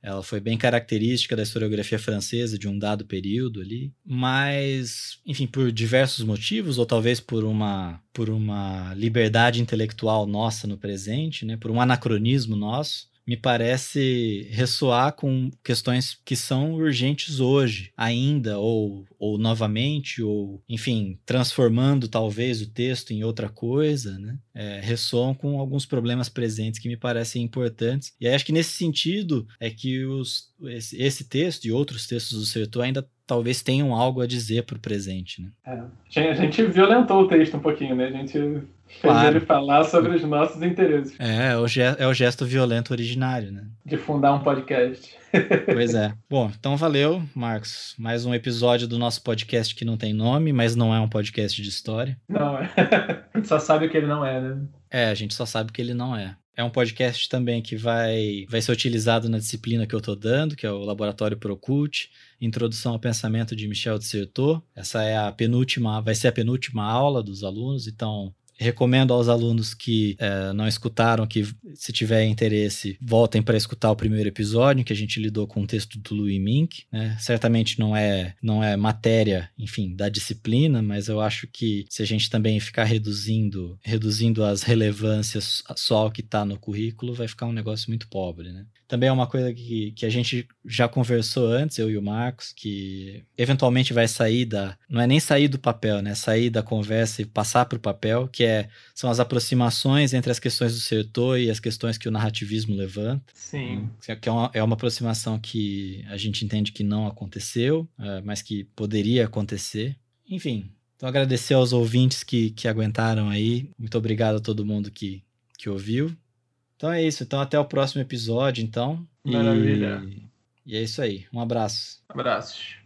ela foi bem característica da historiografia francesa de um dado período ali, mas, enfim, por diversos motivos, ou talvez por uma, por uma liberdade intelectual nossa no presente, né, por um anacronismo nosso, me parece ressoar com questões que são urgentes hoje, ainda, ou, ou novamente, ou, enfim, transformando talvez o texto em outra coisa, né? É, ressoam com alguns problemas presentes que me parecem importantes. E acho que nesse sentido é que os, esse, esse texto e outros textos do Sertor ainda talvez tenham algo a dizer para o presente, né? É, a gente violentou o texto um pouquinho, né? A gente Claro. ele falar sobre os nossos interesses. É, é o, gesto, é o gesto violento originário, né? De fundar um podcast. Pois é. Bom, então valeu, Marcos. Mais um episódio do nosso podcast que não tem nome, mas não é um podcast de história. Não, é. a gente só sabe o que ele não é, né? É, a gente só sabe que ele não é. É um podcast também que vai, vai ser utilizado na disciplina que eu estou dando, que é o Laboratório Procult, Introdução ao Pensamento de Michel de Certeau. Essa é a penúltima, vai ser a penúltima aula dos alunos, então Recomendo aos alunos que é, não escutaram, que se tiver interesse, voltem para escutar o primeiro episódio, que a gente lidou com o texto do Louis Mink. Né? Certamente não é, não é matéria, enfim, da disciplina, mas eu acho que se a gente também ficar reduzindo, reduzindo as relevâncias só ao que está no currículo, vai ficar um negócio muito pobre, né? Também é uma coisa que, que a gente já conversou antes, eu e o Marcos, que eventualmente vai sair da. Não é nem sair do papel, né? Sair da conversa e passar para o papel, que é, são as aproximações entre as questões do setor e as questões que o narrativismo levanta. Sim. Que é uma, é uma aproximação que a gente entende que não aconteceu, é, mas que poderia acontecer. Enfim, então agradecer aos ouvintes que, que aguentaram aí. Muito obrigado a todo mundo que, que ouviu. Então é isso. Então até o próximo episódio, então. Maravilha. E, e é isso aí. Um abraço. Abraços.